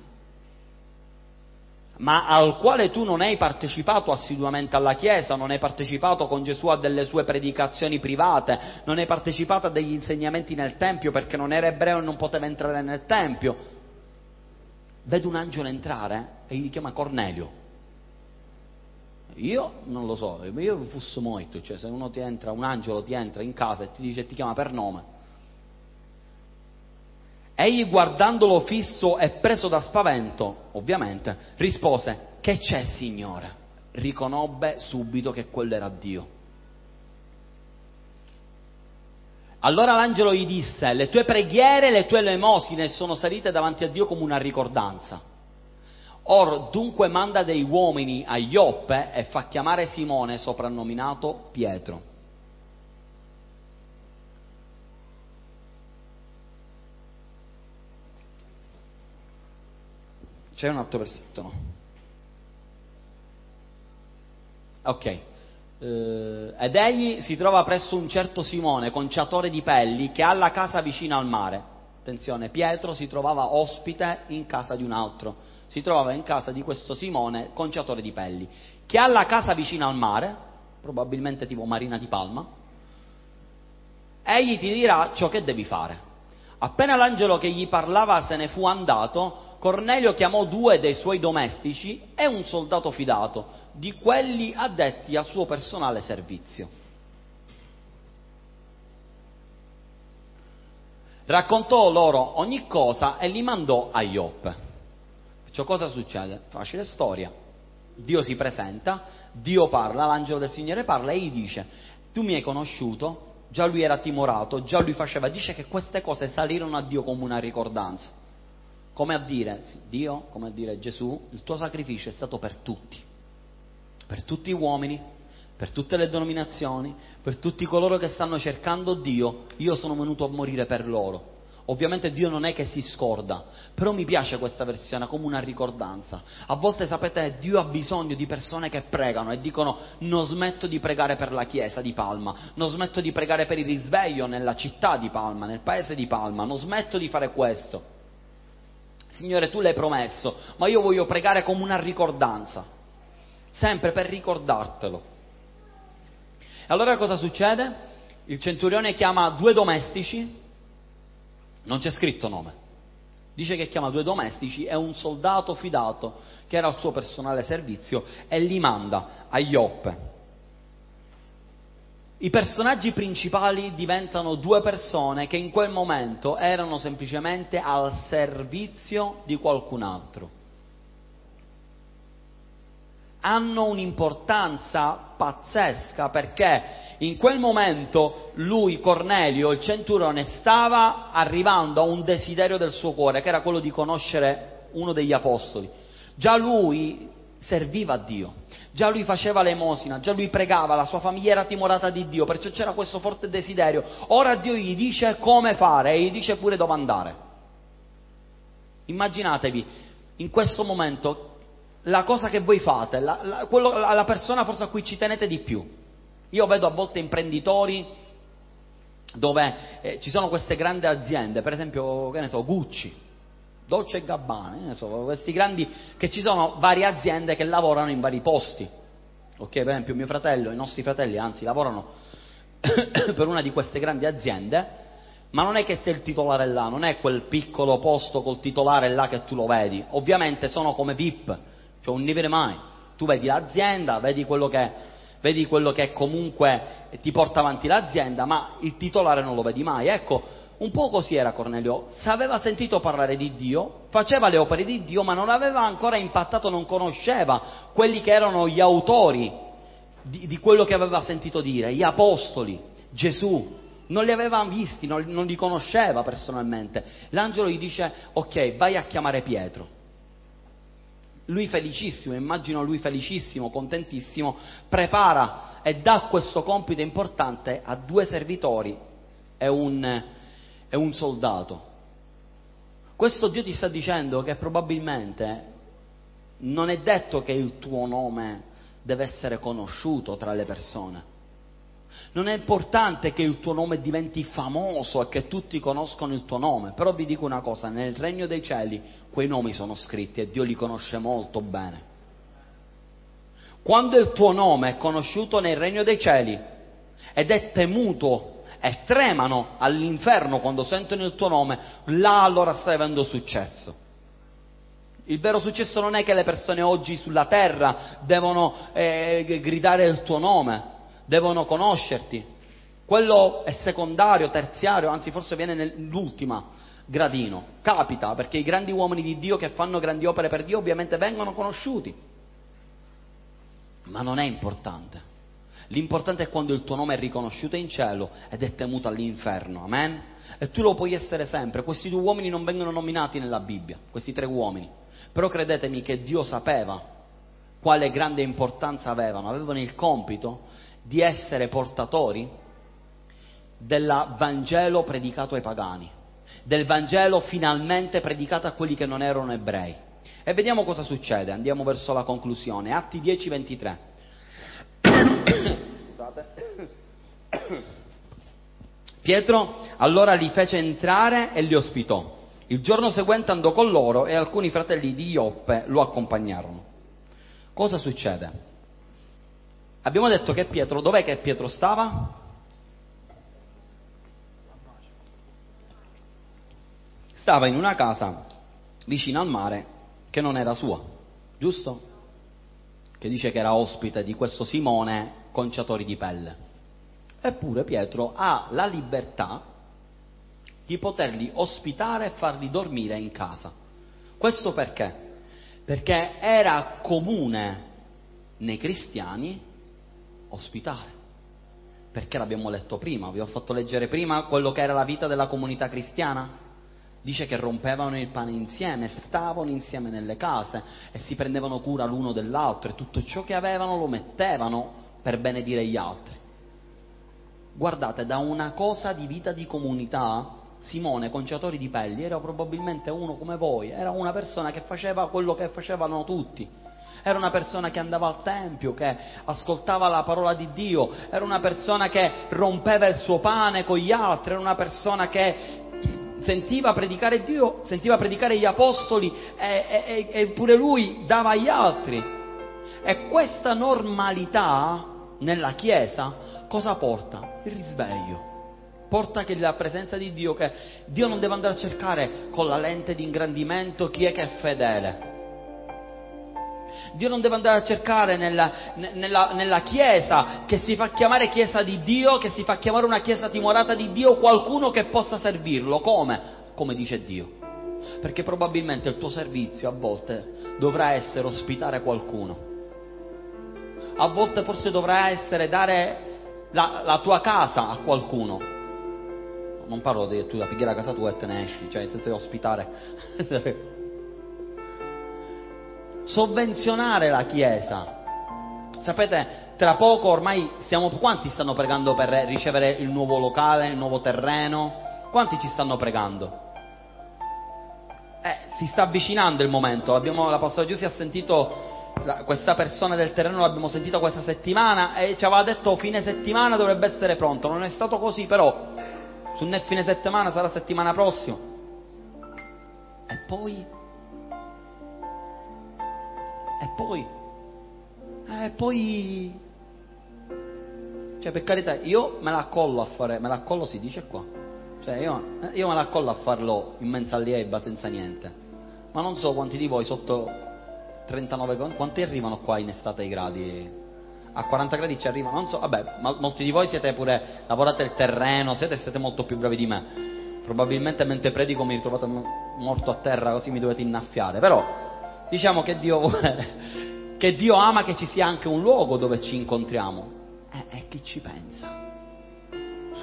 ma al quale tu non hai partecipato assiduamente alla Chiesa, non hai partecipato con Gesù a delle sue predicazioni private, non hai partecipato a degli insegnamenti nel Tempio perché non era ebreo e non poteva entrare nel Tempio. Vede un angelo entrare e gli chiama Cornelio. Io non lo so, io fossi molto, cioè se uno ti entra, un angelo ti entra in casa e ti dice ti chiama per nome, Egli guardandolo fisso e preso da spavento, ovviamente, rispose, che c'è Signore? Riconobbe subito che quello era Dio. Allora l'angelo gli disse, le tue preghiere e le tue elemosine sono salite davanti a Dio come una ricordanza. Or dunque manda dei uomini a Ioppe e fa chiamare Simone, soprannominato Pietro C'è un altro versetto, no? Ok. Eh, ed egli si trova presso un certo Simone, conciatore di pelli, che ha la casa vicina al mare. Attenzione, Pietro si trovava ospite in casa di un altro. Si trovava in casa di questo Simone, conciatore di pelli, che ha la casa vicina al mare, probabilmente tipo Marina di Palma. Egli ti dirà ciò che devi fare. Appena l'angelo che gli parlava se ne fu andato, Cornelio chiamò due dei suoi domestici e un soldato fidato, di quelli addetti al suo personale servizio. Raccontò loro ogni cosa e li mandò a Ioppe. Cioè cosa succede? Facile storia. Dio si presenta, Dio parla, l'angelo del Signore parla e gli dice, tu mi hai conosciuto, già lui era timorato, già lui faceva, dice che queste cose salirono a Dio come una ricordanza come a dire, Dio, come a dire Gesù, il tuo sacrificio è stato per tutti, per tutti gli uomini, per tutte le denominazioni, per tutti coloro che stanno cercando Dio, io sono venuto a morire per loro. Ovviamente Dio non è che si scorda, però mi piace questa versione come una ricordanza. A volte sapete, Dio ha bisogno di persone che pregano e dicono non smetto di pregare per la chiesa di Palma, non smetto di pregare per il risveglio nella città di Palma, nel paese di Palma, non smetto di fare questo. Signore, tu l'hai promesso, ma io voglio pregare come una ricordanza, sempre per ricordartelo. E allora cosa succede? Il centurione chiama due domestici, non c'è scritto nome, dice che chiama due domestici e un soldato fidato che era al suo personale servizio e li manda a Ioppe i personaggi principali diventano due persone che in quel momento erano semplicemente al servizio di qualcun altro. hanno un'importanza pazzesca perché in quel momento lui, Cornelio, il centurione, stava arrivando a un desiderio del suo cuore, che era quello di conoscere uno degli apostoli. Già lui serviva a Dio, già lui faceva l'emosina, già lui pregava, la sua famiglia era timorata di Dio, perciò c'era questo forte desiderio. Ora Dio gli dice come fare e gli dice pure dove andare. Immaginatevi, in questo momento, la cosa che voi fate, la, la, quello, la, la persona forse a cui ci tenete di più. Io vedo a volte imprenditori dove eh, ci sono queste grandi aziende, per esempio, che ne so, Gucci, Dolce e Gabbana, so, questi grandi, che ci sono varie aziende che lavorano in vari posti. Ok, per esempio mio fratello, i nostri fratelli anzi lavorano (coughs) per una di queste grandi aziende ma non è che sei il titolare là, non è quel piccolo posto col titolare là che tu lo vedi. Ovviamente sono come VIP, cioè un livello mai. Tu vedi l'azienda, vedi quello che, vedi quello che comunque ti porta avanti l'azienda, ma il titolare non lo vedi mai. Ecco, un po' così era Cornelio, aveva sentito parlare di Dio, faceva le opere di Dio, ma non aveva ancora impattato, non conosceva quelli che erano gli autori di, di quello che aveva sentito dire, gli apostoli, Gesù, non li aveva visti, non, non li conosceva personalmente. L'angelo gli dice, ok, vai a chiamare Pietro. Lui felicissimo, immagino lui felicissimo, contentissimo, prepara e dà questo compito importante a due servitori e un, e un soldato. Questo Dio ti sta dicendo che probabilmente non è detto che il tuo nome deve essere conosciuto tra le persone non è importante che il tuo nome diventi famoso e che tutti conoscono il tuo nome, però vi dico una cosa, nel regno dei cieli quei nomi sono scritti e Dio li conosce molto bene. Quando il tuo nome è conosciuto nel regno dei cieli ed è temuto e tremano all'inferno quando sentono il tuo nome, là allora stai avendo successo. Il vero successo non è che le persone oggi sulla terra devono eh, gridare il tuo nome, devono conoscerti. Quello è secondario, terziario, anzi forse viene nell'ultima gradino. Capita, perché i grandi uomini di Dio che fanno grandi opere per Dio ovviamente vengono conosciuti. Ma non è importante. L'importante è quando il tuo nome è riconosciuto in cielo ed è temuto all'inferno. Amen? E tu lo puoi essere sempre. Questi due uomini non vengono nominati nella Bibbia, questi tre uomini. Però credetemi che Dio sapeva quale grande importanza avevano. Avevano il compito di essere portatori del Vangelo predicato ai pagani, del Vangelo finalmente predicato a quelli che non erano ebrei. E vediamo cosa succede, andiamo verso la conclusione. Atti 10, 23. (coughs) Pietro allora li fece entrare e li ospitò. Il giorno seguente andò con loro e alcuni fratelli di Ioppe lo accompagnarono. Cosa succede? Abbiamo detto che Pietro, dov'è che Pietro stava? Stava in una casa vicino al mare che non era sua, giusto? Che dice che era ospite di questo Simone, conciatori di pelle. Eppure Pietro ha la libertà di poterli ospitare e farli dormire in casa. Questo perché? Perché era comune nei cristiani ospitare. Perché l'abbiamo letto prima, vi ho fatto leggere prima quello che era la vita della comunità cristiana. Dice che rompevano il pane insieme, stavano insieme nelle case e si prendevano cura l'uno dell'altro e tutto ciò che avevano lo mettevano per benedire gli altri. Guardate, da una cosa di vita di comunità, Simone, conciatore di pelli, era probabilmente uno come voi, era una persona che faceva quello che facevano tutti era una persona che andava al Tempio, che ascoltava la parola di Dio, era una persona che rompeva il suo pane con gli altri, era una persona che sentiva predicare Dio, sentiva predicare gli apostoli e, e, e pure lui dava agli altri. E questa normalità nella Chiesa cosa porta? Il risveglio porta che la presenza di Dio, che Dio non deve andare a cercare con la lente di ingrandimento chi è che è fedele. Dio non deve andare a cercare nella, nella, nella, Chiesa che si fa chiamare Chiesa di Dio, che si fa chiamare una Chiesa timorata di Dio, qualcuno che possa servirlo. Come? Come dice Dio. Perché probabilmente il tuo servizio a volte dovrà essere ospitare qualcuno. A volte forse dovrà essere dare la, la tua casa a qualcuno. Non parlo di tu da pigliare la casa tua e te ne esci, cioè senza ospitare. (laughs) Sovvenzionare la Chiesa. Sapete, tra poco ormai siamo, quanti stanno pregando per ricevere il nuovo locale, il nuovo terreno? Quanti ci stanno pregando? Eh, si sta avvicinando il momento. Abbiamo, la pastora Giussi ha sentito questa persona del terreno l'abbiamo sentita questa settimana e ci aveva detto fine settimana dovrebbe essere pronto. Non è stato così, però su fine settimana sarà settimana prossima. E poi? E poi? E poi? Cioè, per carità, io me la accollo a fare, me la accollo si dice qua. Cioè, io, io me la accollo a farlo in mensa allieba senza niente. Ma non so quanti di voi sotto 39, quanti arrivano qua in estate ai gradi? A 40 gradi ci arrivano, non so, vabbè, molti di voi siete pure, lavorate il terreno, siete, siete molto più bravi di me. Probabilmente mentre predico mi ritrovate morto a terra così mi dovete innaffiare, però diciamo che Dio vuole, (laughs) che Dio ama che ci sia anche un luogo dove ci incontriamo. Eh, e chi ci pensa?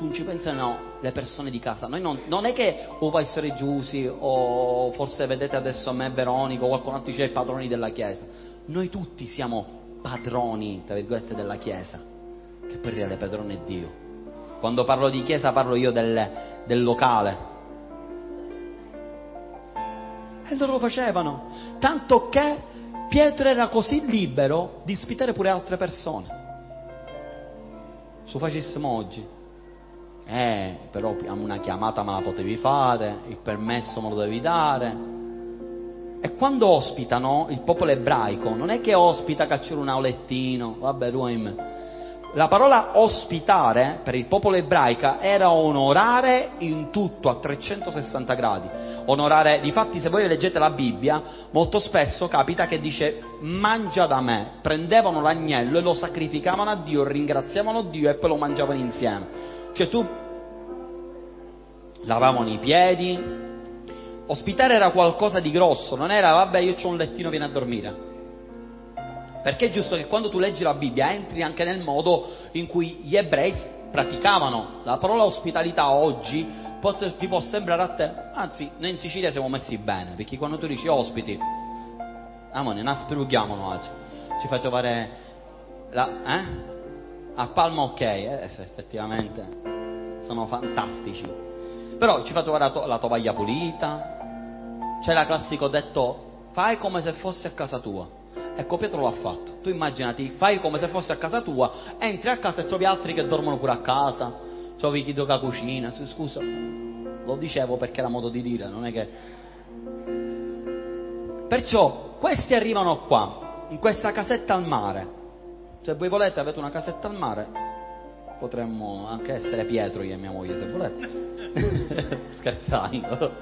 Non ci pensano le persone di casa. Noi non, non è che o può essere Giusi o forse vedete adesso me Veronico o qualcun altro dice i padroni della Chiesa. Noi tutti siamo padroni, tra virgolette, della Chiesa, che in realtà padrone è Dio. Quando parlo di Chiesa parlo io del, del locale. E loro lo facevano, tanto che Pietro era così libero di ospitare pure altre persone. Su facessimo oggi. Eh, però una chiamata me la potevi fare, il permesso me lo devi dare, e quando ospitano il popolo ebraico, non è che ospita cacciare un aulettino, vabbè, ruim. La parola ospitare per il popolo ebraico era onorare in tutto a 360 gradi. Onorare, difatti se voi leggete la Bibbia, molto spesso capita che dice mangia da me, prendevano l'agnello e lo sacrificavano a Dio, ringraziavano Dio e poi lo mangiavano insieme. Cioè tu lavavano i piedi, Ospitare era qualcosa di grosso, non era vabbè io ho un lettino, vieni a dormire. Perché è giusto che quando tu leggi la Bibbia entri anche nel modo in cui gli ebrei praticavano. La parola ospitalità oggi ti può sembrare a te, anzi noi in Sicilia siamo messi bene, perché quando tu dici ospiti, amore, non spirughiamo oggi, ci faccio fare la, eh? A palma ok, eh, effettivamente sono fantastici. Però ci faccio fare la, to- la tovaglia pulita, c'era classico detto fai come se fossi a casa tua. Ecco, Pietro lo ha fatto. Tu immaginati, fai come se fossi a casa tua, entri a casa e trovi altri che dormono pure a casa, trovi chi gioca cucina. Scusa, lo dicevo perché era modo di dire, non è che... Perciò, questi arrivano qua, in questa casetta al mare. Se voi volete, avete una casetta al mare, potremmo anche essere Pietro io e mia moglie, se volete. (laughs) Scherzando.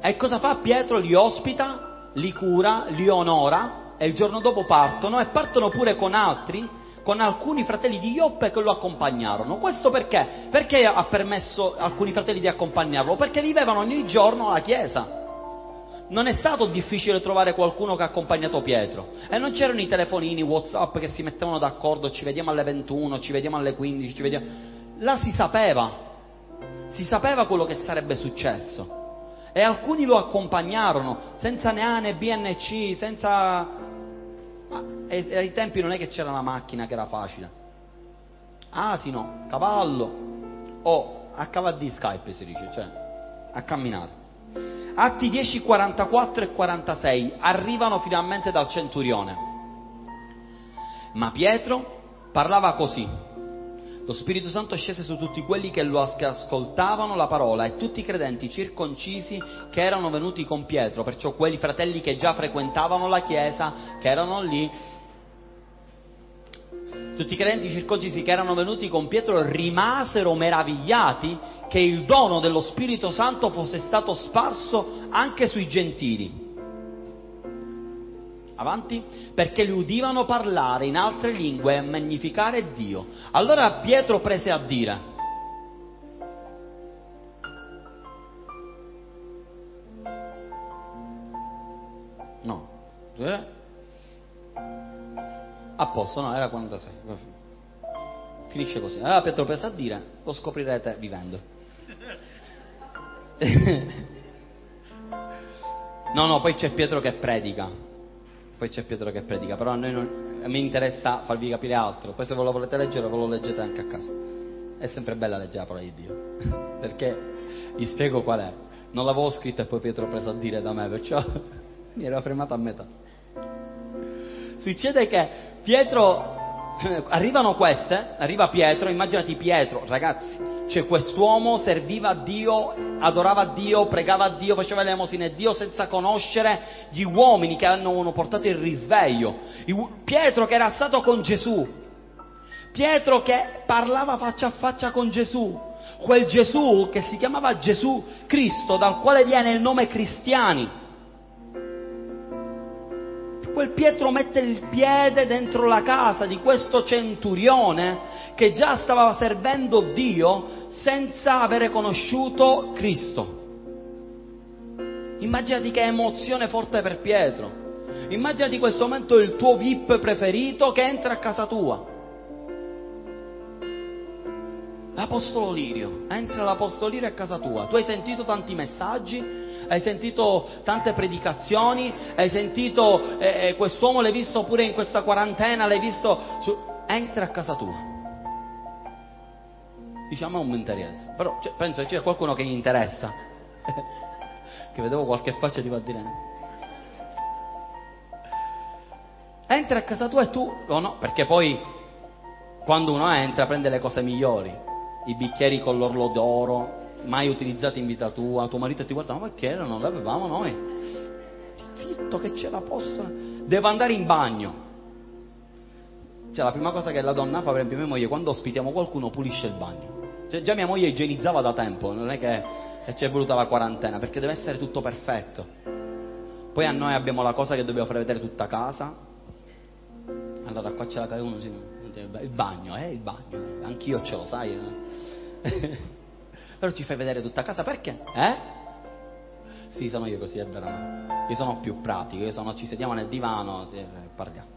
E cosa fa Pietro? Li ospita, li cura, li onora e il giorno dopo partono e partono pure con altri, con alcuni fratelli di Ioppe che lo accompagnarono. Questo perché? Perché ha permesso alcuni fratelli di accompagnarlo? Perché vivevano ogni giorno alla chiesa. Non è stato difficile trovare qualcuno che ha accompagnato Pietro. E non c'erano i telefonini, Whatsapp che si mettevano d'accordo, ci vediamo alle 21, ci vediamo alle 15, ci vediamo... Là si sapeva, si sapeva quello che sarebbe successo e alcuni lo accompagnarono senza neanche BNC, senza... E, ai tempi non è che c'era la macchina che era facile. Asino, cavallo o a cavallo di Skype si dice, cioè a camminare. Atti 10, 44 e 46 arrivano finalmente dal centurione. Ma Pietro parlava così lo Spirito Santo scese su tutti quelli che lo ascoltavano la parola e tutti i credenti circoncisi che erano venuti con Pietro, perciò quelli fratelli che già frequentavano la chiesa, che erano lì, tutti i credenti circoncisi che erano venuti con Pietro rimasero meravigliati che il dono dello Spirito Santo fosse stato sparso anche sui gentili. Avanti? Perché li udivano parlare in altre lingue e magnificare Dio. Allora Pietro prese a dire, no, Eh? A posto, no, era 46. Finisce così. Allora Pietro pensa a dire, lo scoprirete vivendo. no, no, poi c'è Pietro che predica. Poi c'è Pietro che predica, però a noi non, me interessa farvi capire altro. Poi se ve lo volete leggere, ve lo leggete anche a casa. È sempre bella leggere la parola di Dio. (laughs) Perché vi spiego qual è. Non l'avevo scritto e poi Pietro ha preso a dire da me, perciò (laughs) mi era fermato a metà. Succede che Pietro arrivano queste, arriva Pietro, immaginati Pietro, ragazzi, cioè quest'uomo serviva a Dio, adorava Dio, pregava Dio, faceva le a Dio senza conoscere gli uomini che hanno portato il risveglio. Pietro che era stato con Gesù, Pietro che parlava faccia a faccia con Gesù, quel Gesù che si chiamava Gesù Cristo, dal quale viene il nome cristiani quel Pietro mette il piede dentro la casa di questo centurione che già stava servendo Dio senza avere conosciuto Cristo. Immaginati che emozione forte per Pietro. Immaginati questo momento il tuo VIP preferito che entra a casa tua. L'Apostolo Lirio, entra l'Apostolo Lirio a casa tua. Tu hai sentito tanti messaggi, hai sentito tante predicazioni, hai sentito eh, eh, quest'uomo l'hai visto pure in questa quarantena, l'hai visto... Su... Entra a casa tua. Diciamo non mi interessa, però cioè, penso che c'è qualcuno che gli interessa. (laughs) che vedevo qualche faccia di va dire. Entra a casa tua e tu, o no, perché poi quando uno entra prende le cose migliori, i bicchieri con l'orlo d'oro, mai utilizzate in vita tua, tuo marito ti guarda, ma che era? Non l'avevamo noi. Zitto che ce la posso. Devo andare in bagno. Cioè la prima cosa che la donna fa per esempio mia moglie quando ospitiamo qualcuno pulisce il bagno. Cioè, già mia moglie igienizzava da tempo, non è che, ci è voluta la quarantena, perché deve essere tutto perfetto. Poi a noi abbiamo la cosa che dobbiamo fare vedere tutta casa. Allora qua c'è la uno, sì, il bagno, eh, il bagno. Anch'io ce lo sai. Eh? (laughs) Però ci fai vedere tutta casa perché? Eh? Sì, sono io così, è vero. Io sono più pratico, io sono, ci sediamo nel divano e eh, parliamo.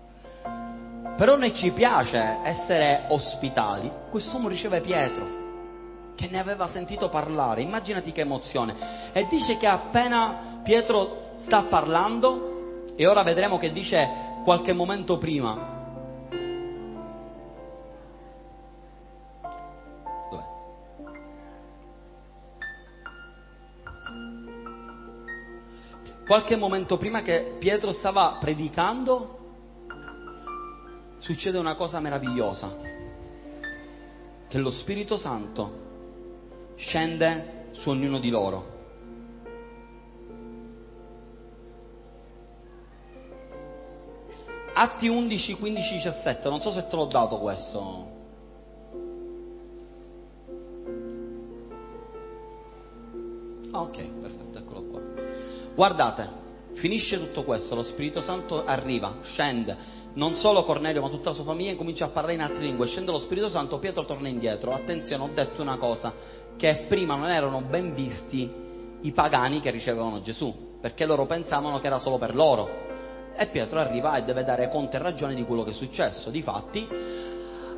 Però noi ci piace essere ospitali. Quest'uomo riceve Pietro, che ne aveva sentito parlare. Immaginati che emozione. E dice che appena Pietro sta parlando, e ora vedremo che dice qualche momento prima, qualche momento prima che Pietro stava predicando, succede una cosa meravigliosa, che lo Spirito Santo scende su ognuno di loro. Atti 11, 15, 17, non so se te l'ho dato questo. Ah, ok. Guardate, finisce tutto questo, lo Spirito Santo arriva, scende, non solo Cornelio ma tutta la sua famiglia comincia a parlare in altre lingue, scende lo Spirito Santo, Pietro torna indietro. Attenzione, ho detto una cosa, che prima non erano ben visti i pagani che ricevevano Gesù, perché loro pensavano che era solo per loro. E Pietro arriva e deve dare conto e ragione di quello che è successo. Difatti,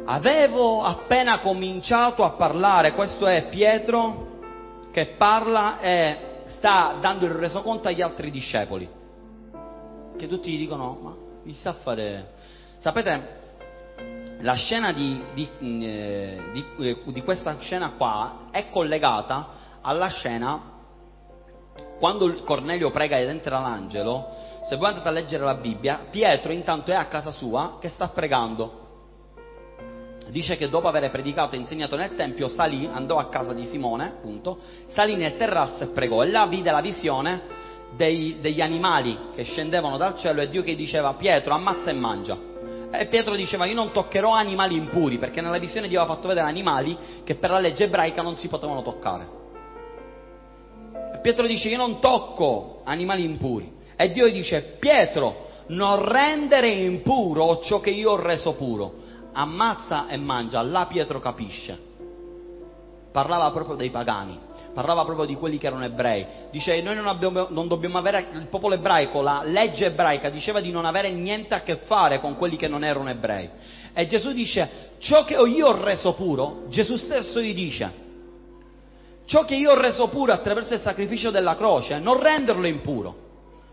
avevo appena cominciato a parlare, questo è Pietro che parla e sta dando il resoconto agli altri discepoli, che tutti gli dicono, ma mi sa fare... Sapete, la scena di, di, eh, di, eh, di questa scena qua è collegata alla scena quando Cornelio prega ed entra l'angelo, se voi andate a leggere la Bibbia, Pietro intanto è a casa sua che sta pregando dice che dopo aver predicato e insegnato nel Tempio salì, andò a casa di Simone, appunto, salì nel terrazzo e pregò e là vide la visione dei, degli animali che scendevano dal cielo e Dio che diceva Pietro ammazza e mangia. E Pietro diceva io non toccherò animali impuri perché nella visione Dio aveva fatto vedere animali che per la legge ebraica non si potevano toccare. E Pietro dice io non tocco animali impuri. E Dio dice Pietro non rendere impuro ciò che io ho reso puro ammazza e mangia, là Pietro capisce. parlava proprio dei pagani, parlava proprio di quelli che erano ebrei. Dice, noi non, abbiamo, non dobbiamo avere, il popolo ebraico, la legge ebraica diceva di non avere niente a che fare con quelli che non erano ebrei. E Gesù dice, ciò che io ho reso puro, Gesù stesso gli dice, ciò che io ho reso puro attraverso il sacrificio della croce, non renderlo impuro.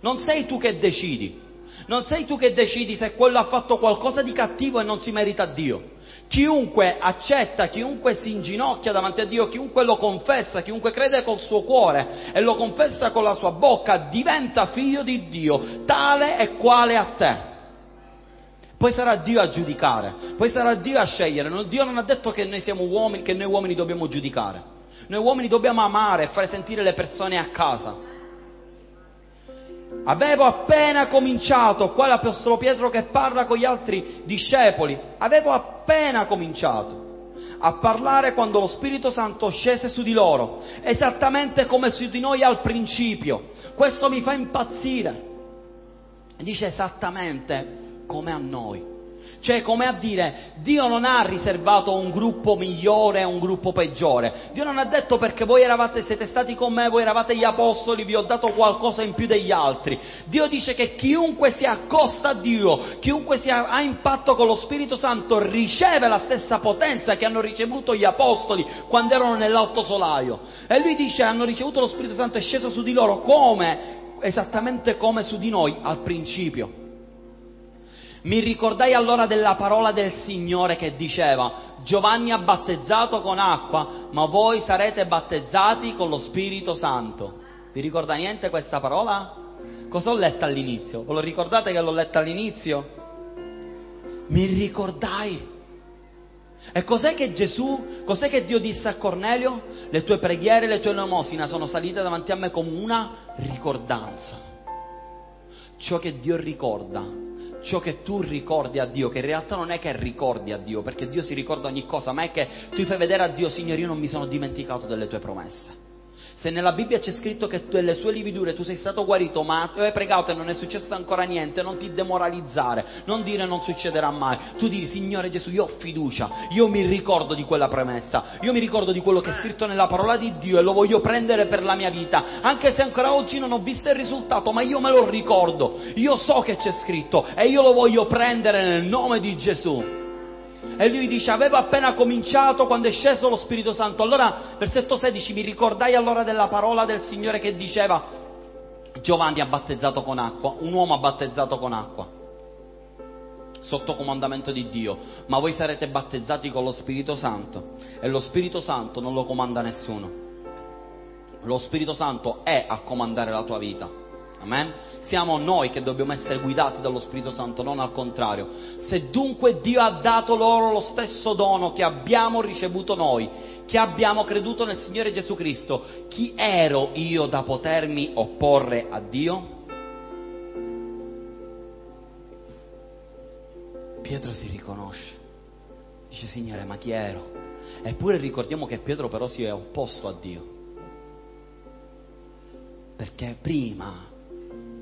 Non sei tu che decidi. Non sei tu che decidi se quello ha fatto qualcosa di cattivo e non si merita Dio. Chiunque accetta, chiunque si inginocchia davanti a Dio, chiunque lo confessa, chiunque crede col suo cuore e lo confessa con la sua bocca, diventa figlio di Dio, tale e quale a te. Poi sarà Dio a giudicare, poi sarà Dio a scegliere. Dio non ha detto che noi siamo uomini, che noi uomini dobbiamo giudicare. Noi uomini dobbiamo amare e fare sentire le persone a casa. Avevo appena cominciato, qua l'Apostolo Pietro che parla con gli altri discepoli, avevo appena cominciato a parlare quando lo Spirito Santo scese su di loro, esattamente come su di noi al principio. Questo mi fa impazzire. Dice esattamente come a noi. Cioè, come a dire, Dio non ha riservato un gruppo migliore e un gruppo peggiore. Dio non ha detto perché voi eravate, siete stati con me, voi eravate gli apostoli, vi ho dato qualcosa in più degli altri. Dio dice che chiunque si accosta a Dio, chiunque si ha, ha impatto con lo Spirito Santo, riceve la stessa potenza che hanno ricevuto gli apostoli quando erano nell'alto solaio. E lui dice, hanno ricevuto lo Spirito Santo, è sceso su di loro come, esattamente come su di noi al principio. Mi ricordai allora della parola del Signore che diceva, Giovanni ha battezzato con acqua, ma voi sarete battezzati con lo Spirito Santo. Vi ricorda niente questa parola? Cosa ho letto all'inizio? Ve lo ricordate che l'ho letta all'inizio? Mi ricordai. E cos'è che Gesù, cos'è che Dio disse a Cornelio? Le tue preghiere, le tue elemosina sono salite davanti a me come una ricordanza. Ciò che Dio ricorda ciò che tu ricordi a Dio, che in realtà non è che ricordi a Dio, perché Dio si ricorda ogni cosa, ma è che tu fai vedere a Dio, Signore, io non mi sono dimenticato delle tue promesse. Se nella Bibbia c'è scritto che delle sue lividure tu sei stato guarito, ma tu hai pregato e non è successo ancora niente, non ti demoralizzare, non dire non succederà mai. Tu dici, Signore Gesù, io ho fiducia, io mi ricordo di quella premessa, io mi ricordo di quello che è scritto nella parola di Dio e lo voglio prendere per la mia vita, anche se ancora oggi non ho visto il risultato, ma io me lo ricordo, io so che c'è scritto e io lo voglio prendere nel nome di Gesù. E lui dice, avevo appena cominciato quando è sceso lo Spirito Santo. Allora, versetto 16, mi ricordai allora della parola del Signore che diceva, Giovanni ha battezzato con acqua, un uomo ha battezzato con acqua, sotto comandamento di Dio, ma voi sarete battezzati con lo Spirito Santo e lo Spirito Santo non lo comanda nessuno. Lo Spirito Santo è a comandare la tua vita. Amen? Siamo noi che dobbiamo essere guidati dallo Spirito Santo, non al contrario. Se dunque Dio ha dato loro lo stesso dono che abbiamo ricevuto noi, che abbiamo creduto nel Signore Gesù Cristo, chi ero io da potermi opporre a Dio? Pietro si riconosce, dice Signore, ma chi ero? Eppure ricordiamo che Pietro però si è opposto a Dio. Perché prima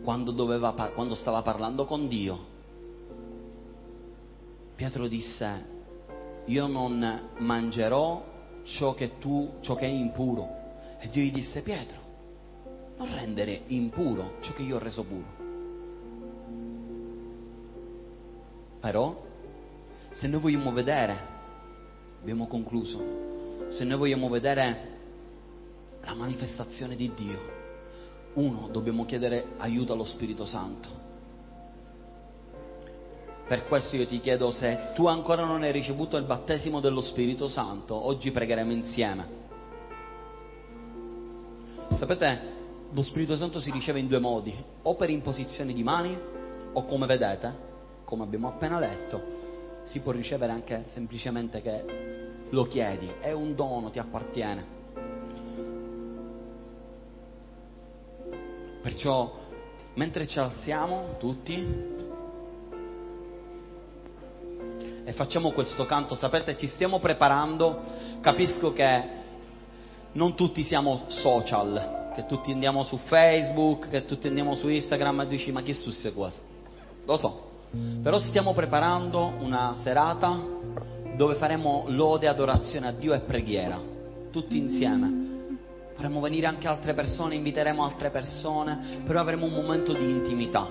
quando, doveva, quando stava parlando con Dio, Pietro disse, io non mangerò ciò che, tu, ciò che è impuro. E Dio gli disse, Pietro, non rendere impuro ciò che io ho reso puro. Però, se noi vogliamo vedere, abbiamo concluso, se noi vogliamo vedere la manifestazione di Dio, uno, dobbiamo chiedere aiuto allo Spirito Santo. Per questo io ti chiedo se tu ancora non hai ricevuto il battesimo dello Spirito Santo, oggi pregheremo insieme. Sapete, lo Spirito Santo si riceve in due modi, o per imposizione di mani, o come vedete, come abbiamo appena letto, si può ricevere anche semplicemente che lo chiedi, è un dono, ti appartiene. Perciò, mentre ci alziamo tutti e facciamo questo canto, sapete, ci stiamo preparando, capisco che non tutti siamo social, che tutti andiamo su Facebook, che tutti andiamo su Instagram e dici ma chi su queste cose? Lo so, però stiamo preparando una serata dove faremo lode, adorazione a Dio e preghiera tutti insieme. Faremo venire anche altre persone, inviteremo altre persone, però avremo un momento di intimità.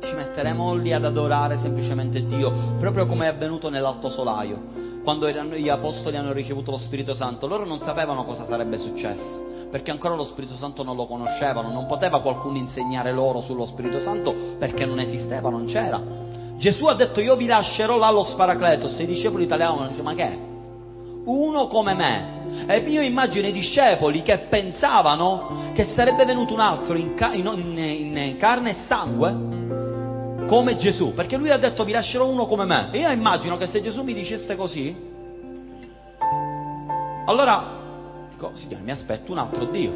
Ci metteremo lì ad adorare semplicemente Dio, proprio come è avvenuto nell'alto solaio. Quando gli apostoli hanno ricevuto lo Spirito Santo, loro non sapevano cosa sarebbe successo, perché ancora lo Spirito Santo non lo conoscevano, non poteva qualcuno insegnare loro sullo Spirito Santo perché non esisteva, non c'era. Gesù ha detto io vi lascerò là lo Sparacletos, e i discepoli italiani dicono ma che è? Uno come me, e io immagino i discepoli che pensavano che sarebbe venuto un altro in, ca- in, in, in, carne e sangue come Gesù, perché lui ha detto vi lascerò uno come me. E io immagino che se Gesù mi dicesse così, allora dico, signore, mi aspetto un altro Dio,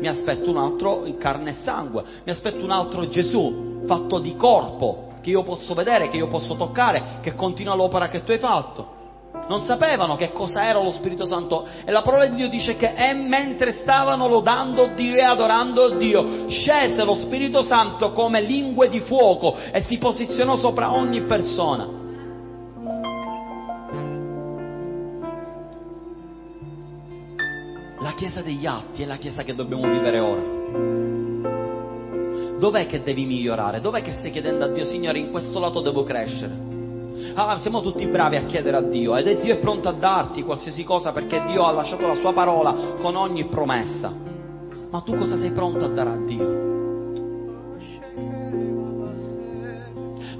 mi aspetto un altro in carne e sangue, mi aspetto un altro Gesù fatto di corpo, che io posso vedere, che io posso toccare, che continua l'opera che tu hai fatto non sapevano che cosa era lo Spirito Santo e la parola di Dio dice che e mentre stavano lodando Dio e adorando Dio, scese lo Spirito Santo come lingue di fuoco e si posizionò sopra ogni persona. La Chiesa degli atti è la Chiesa che dobbiamo vivere ora. Dov'è che devi migliorare? Dov'è che stai chiedendo a Dio, Signore, in questo lato devo crescere? Ah, siamo tutti bravi a chiedere a Dio ed è Dio è pronto a darti qualsiasi cosa perché Dio ha lasciato la sua parola con ogni promessa. Ma tu cosa sei pronto a dare a Dio?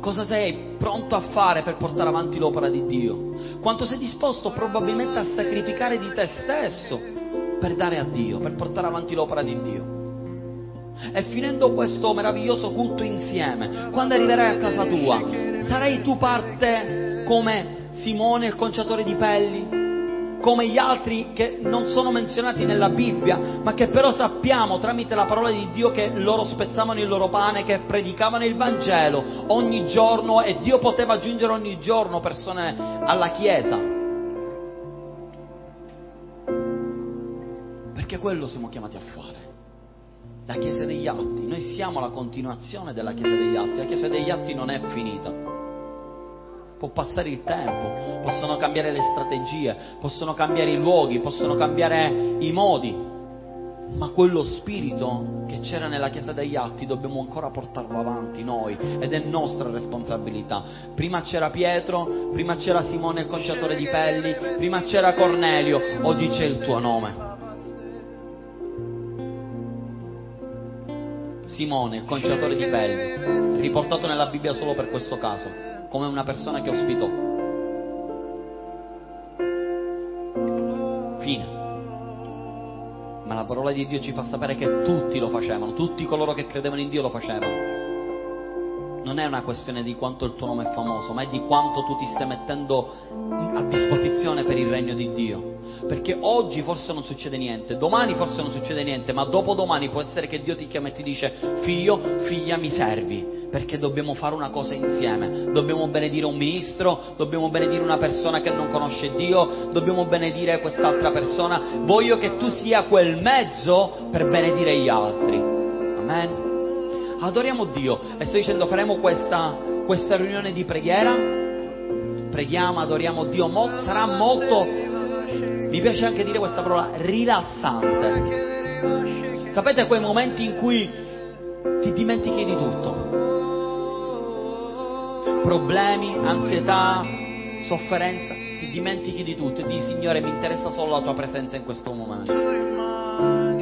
Cosa sei pronto a fare per portare avanti l'opera di Dio? Quanto sei disposto probabilmente a sacrificare di te stesso per dare a Dio, per portare avanti l'opera di Dio? E finendo questo meraviglioso culto insieme, quando arriverai a casa tua, sarai tu parte come Simone il conciatore di pelli? come gli altri che non sono menzionati nella Bibbia, ma che però sappiamo tramite la parola di Dio che loro spezzavano il loro pane, che predicavano il Vangelo ogni giorno e Dio poteva aggiungere ogni giorno persone alla Chiesa. Perché quello siamo chiamati a fare la Chiesa degli Atti. Noi siamo la continuazione della Chiesa degli Atti. La Chiesa degli Atti non è finita. Può passare il tempo, possono cambiare le strategie, possono cambiare i luoghi, possono cambiare i modi, ma quello spirito che c'era nella Chiesa degli Atti dobbiamo ancora portarlo avanti noi ed è nostra responsabilità. Prima c'era Pietro, prima c'era Simone il conciatore di pelli, prima c'era Cornelio, oggi c'è il tuo nome. Simone, il conciatore di pelli, riportato nella Bibbia solo per questo caso, come una persona che ospitò. Fine. Ma la parola di Dio ci fa sapere che tutti lo facevano, tutti coloro che credevano in Dio lo facevano. Non è una questione di quanto il tuo nome è famoso, ma è di quanto tu ti stai mettendo a disposizione per il regno di Dio. Perché oggi forse non succede niente, domani forse non succede niente, ma dopodomani può essere che Dio ti chiama e ti dice figlio, figlia mi servi, perché dobbiamo fare una cosa insieme, dobbiamo benedire un ministro, dobbiamo benedire una persona che non conosce Dio, dobbiamo benedire quest'altra persona, voglio che tu sia quel mezzo per benedire gli altri. Amen. Adoriamo Dio e sto dicendo faremo questa, questa riunione di preghiera, preghiamo, adoriamo Dio, Mol, sarà molto mi piace anche dire questa parola, rilassante. Sapete quei momenti in cui ti dimentichi di tutto? Problemi, ansietà, sofferenza, ti dimentichi di tutto e dici Signore mi interessa solo la tua presenza in questo momento.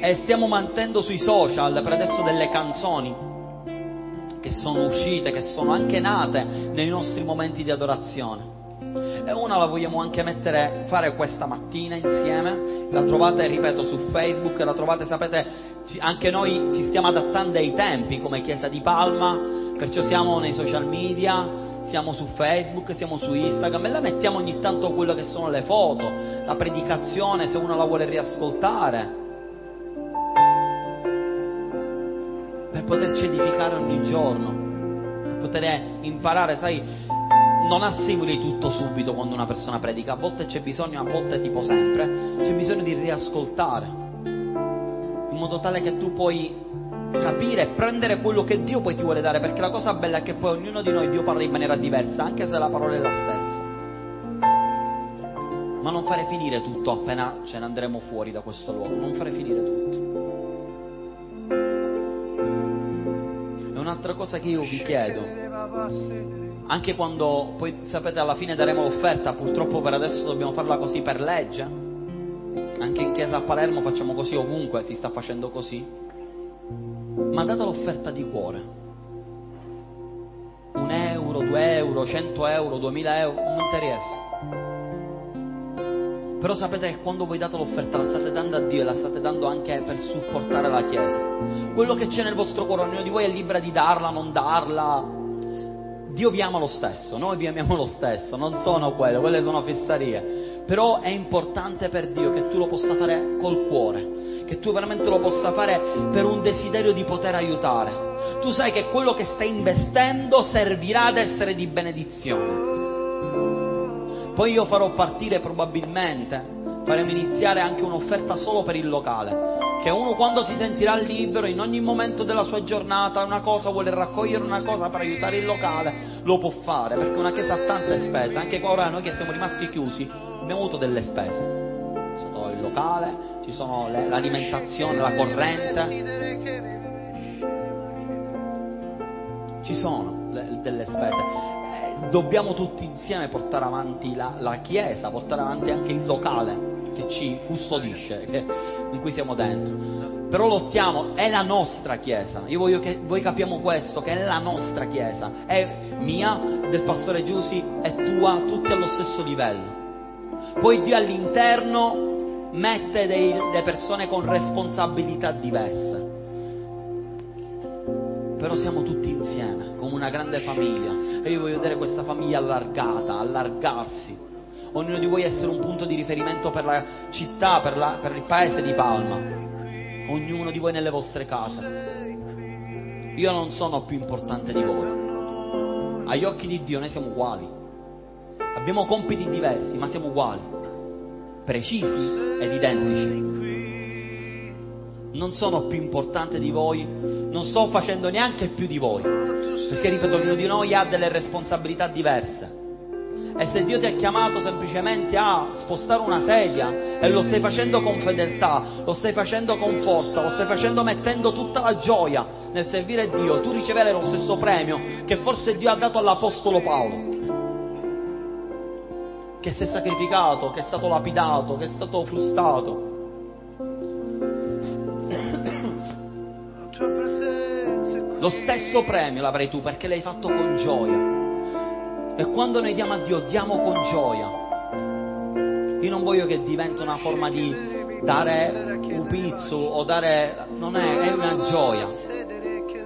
E stiamo mantenendo sui social per adesso delle canzoni che sono uscite, che sono anche nate nei nostri momenti di adorazione e una la vogliamo anche mettere, fare questa mattina insieme, la trovate, ripeto, su Facebook, la trovate, sapete, anche noi ci stiamo adattando ai tempi come Chiesa di Palma, perciò siamo nei social media, siamo su Facebook, siamo su Instagram e la mettiamo ogni tanto quello che sono le foto, la predicazione se uno la vuole riascoltare. Poterci edificare ogni giorno, per poter imparare, sai, non assimili tutto subito quando una persona predica, a volte c'è bisogno, a volte tipo sempre, c'è bisogno di riascoltare, in modo tale che tu puoi capire e prendere quello che Dio poi ti vuole dare, perché la cosa bella è che poi ognuno di noi Dio parla in maniera diversa, anche se la parola è la stessa. ma non fare finire tutto appena ce ne andremo fuori da questo luogo, non fare finire tutto. Un'altra cosa che io vi chiedo, anche quando poi sapete alla fine daremo l'offerta, purtroppo per adesso dobbiamo farla così per legge, anche in chiesa a Palermo facciamo così ovunque, si sta facendo così, ma date l'offerta di cuore. Un euro, due euro, cento euro, duemila euro, non mi interessa. Però sapete che quando voi date l'offerta la state dando a Dio e la state dando anche per supportare la Chiesa. Quello che c'è nel vostro cuore, ognuno di voi è libero di darla, non darla. Dio vi ama lo stesso, noi vi amiamo lo stesso, non sono quelle, quelle sono fissarie. Però è importante per Dio che tu lo possa fare col cuore, che tu veramente lo possa fare per un desiderio di poter aiutare tu sai che quello che stai investendo servirà ad essere di benedizione. Poi io farò partire probabilmente, faremo iniziare anche un'offerta solo per il locale, che uno quando si sentirà libero in ogni momento della sua giornata una cosa, vuole raccogliere una cosa per aiutare il locale, lo può fare, perché una chiesa ha tante spese, anche qua ora noi che siamo rimasti chiusi abbiamo avuto delle spese. C'è stato il locale, ci sono le, l'alimentazione, la corrente, ci sono le, delle spese. Dobbiamo tutti insieme portare avanti la, la, Chiesa, portare avanti anche il locale che ci custodisce, che, in cui siamo dentro. Però lottiamo, è la nostra Chiesa. Io voglio che voi capiamo questo, che è la nostra Chiesa. È mia, del pastore Giusi, è tua, tutti allo stesso livello. Poi Dio all'interno mette delle persone con responsabilità diverse però siamo tutti insieme, come una grande famiglia. E io voglio vedere questa famiglia allargata, allargarsi. Ognuno di voi essere un punto di riferimento per la città, per, la, per il paese di Palma. Ognuno di voi nelle vostre case. Io non sono più importante di voi. Agli occhi di Dio noi siamo uguali. Abbiamo compiti diversi, ma siamo uguali. Precisi ed identici non sono più importante di voi, non sto facendo neanche più di voi, perché ripeto, ognuno di noi ha delle responsabilità diverse. E se Dio ti ha chiamato semplicemente a spostare una sedia e lo stai facendo con fedeltà, lo stai facendo con forza, lo stai facendo mettendo tutta la gioia nel servire Dio, tu riceverai lo stesso premio che forse Dio ha dato all'Apostolo Paolo, che si è sacrificato, che è stato lapidato, che è stato frustato Lo stesso premio l'avrai tu perché l'hai fatto con gioia. E quando noi diamo a Dio, diamo con gioia. Io non voglio che diventi una forma di dare un pizzo o dare... Non è, è una gioia.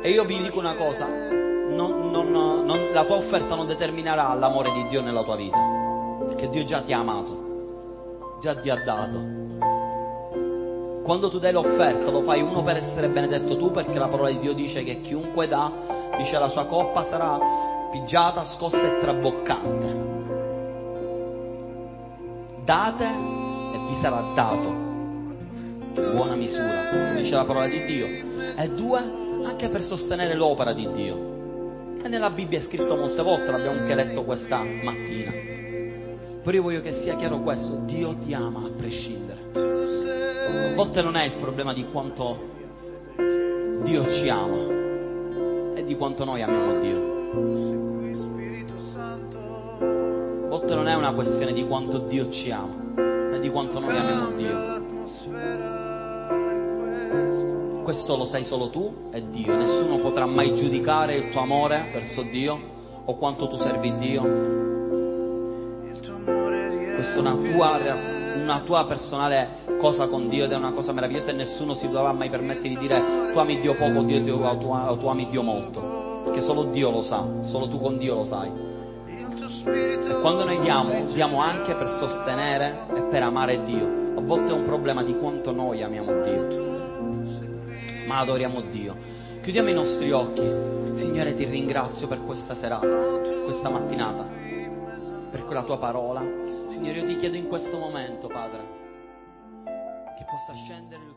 E io vi dico una cosa, non, non, non, la tua offerta non determinerà l'amore di Dio nella tua vita, perché Dio già ti ha amato, già ti ha dato quando tu dai l'offerta lo fai uno per essere benedetto tu, perché la parola di Dio dice che chiunque dà, dice la sua coppa sarà pigiata, scossa e traboccante. Date e vi sarà dato. Buona misura, dice la parola di Dio. E due, anche per sostenere l'opera di Dio. E nella Bibbia è scritto molte volte, l'abbiamo anche letto questa mattina. Però io voglio che sia chiaro questo, Dio ti ama a prescindere. A volte non è il problema di quanto Dio ci ama, è di quanto noi amiamo Dio. A volte non è una questione di quanto Dio ci ama, è di quanto noi amiamo Dio. Questo lo sai solo tu e Dio, nessuno potrà mai giudicare il tuo amore verso Dio o quanto tu servi Dio questa una tua, una tua personale cosa con Dio ed è una cosa meravigliosa e nessuno si dovrà mai permettere di dire tu ami Dio poco, Dio ti, tu, tu ami Dio molto, perché solo Dio lo sa, solo tu con Dio lo sai. E quando noi diamo, diamo anche per sostenere e per amare Dio. A volte è un problema di quanto noi amiamo Dio, ma adoriamo Dio. Chiudiamo i nostri occhi. Signore, ti ringrazio per questa serata, questa mattinata, per quella tua parola. Signore, io ti chiedo in questo momento, Padre, che possa scendere.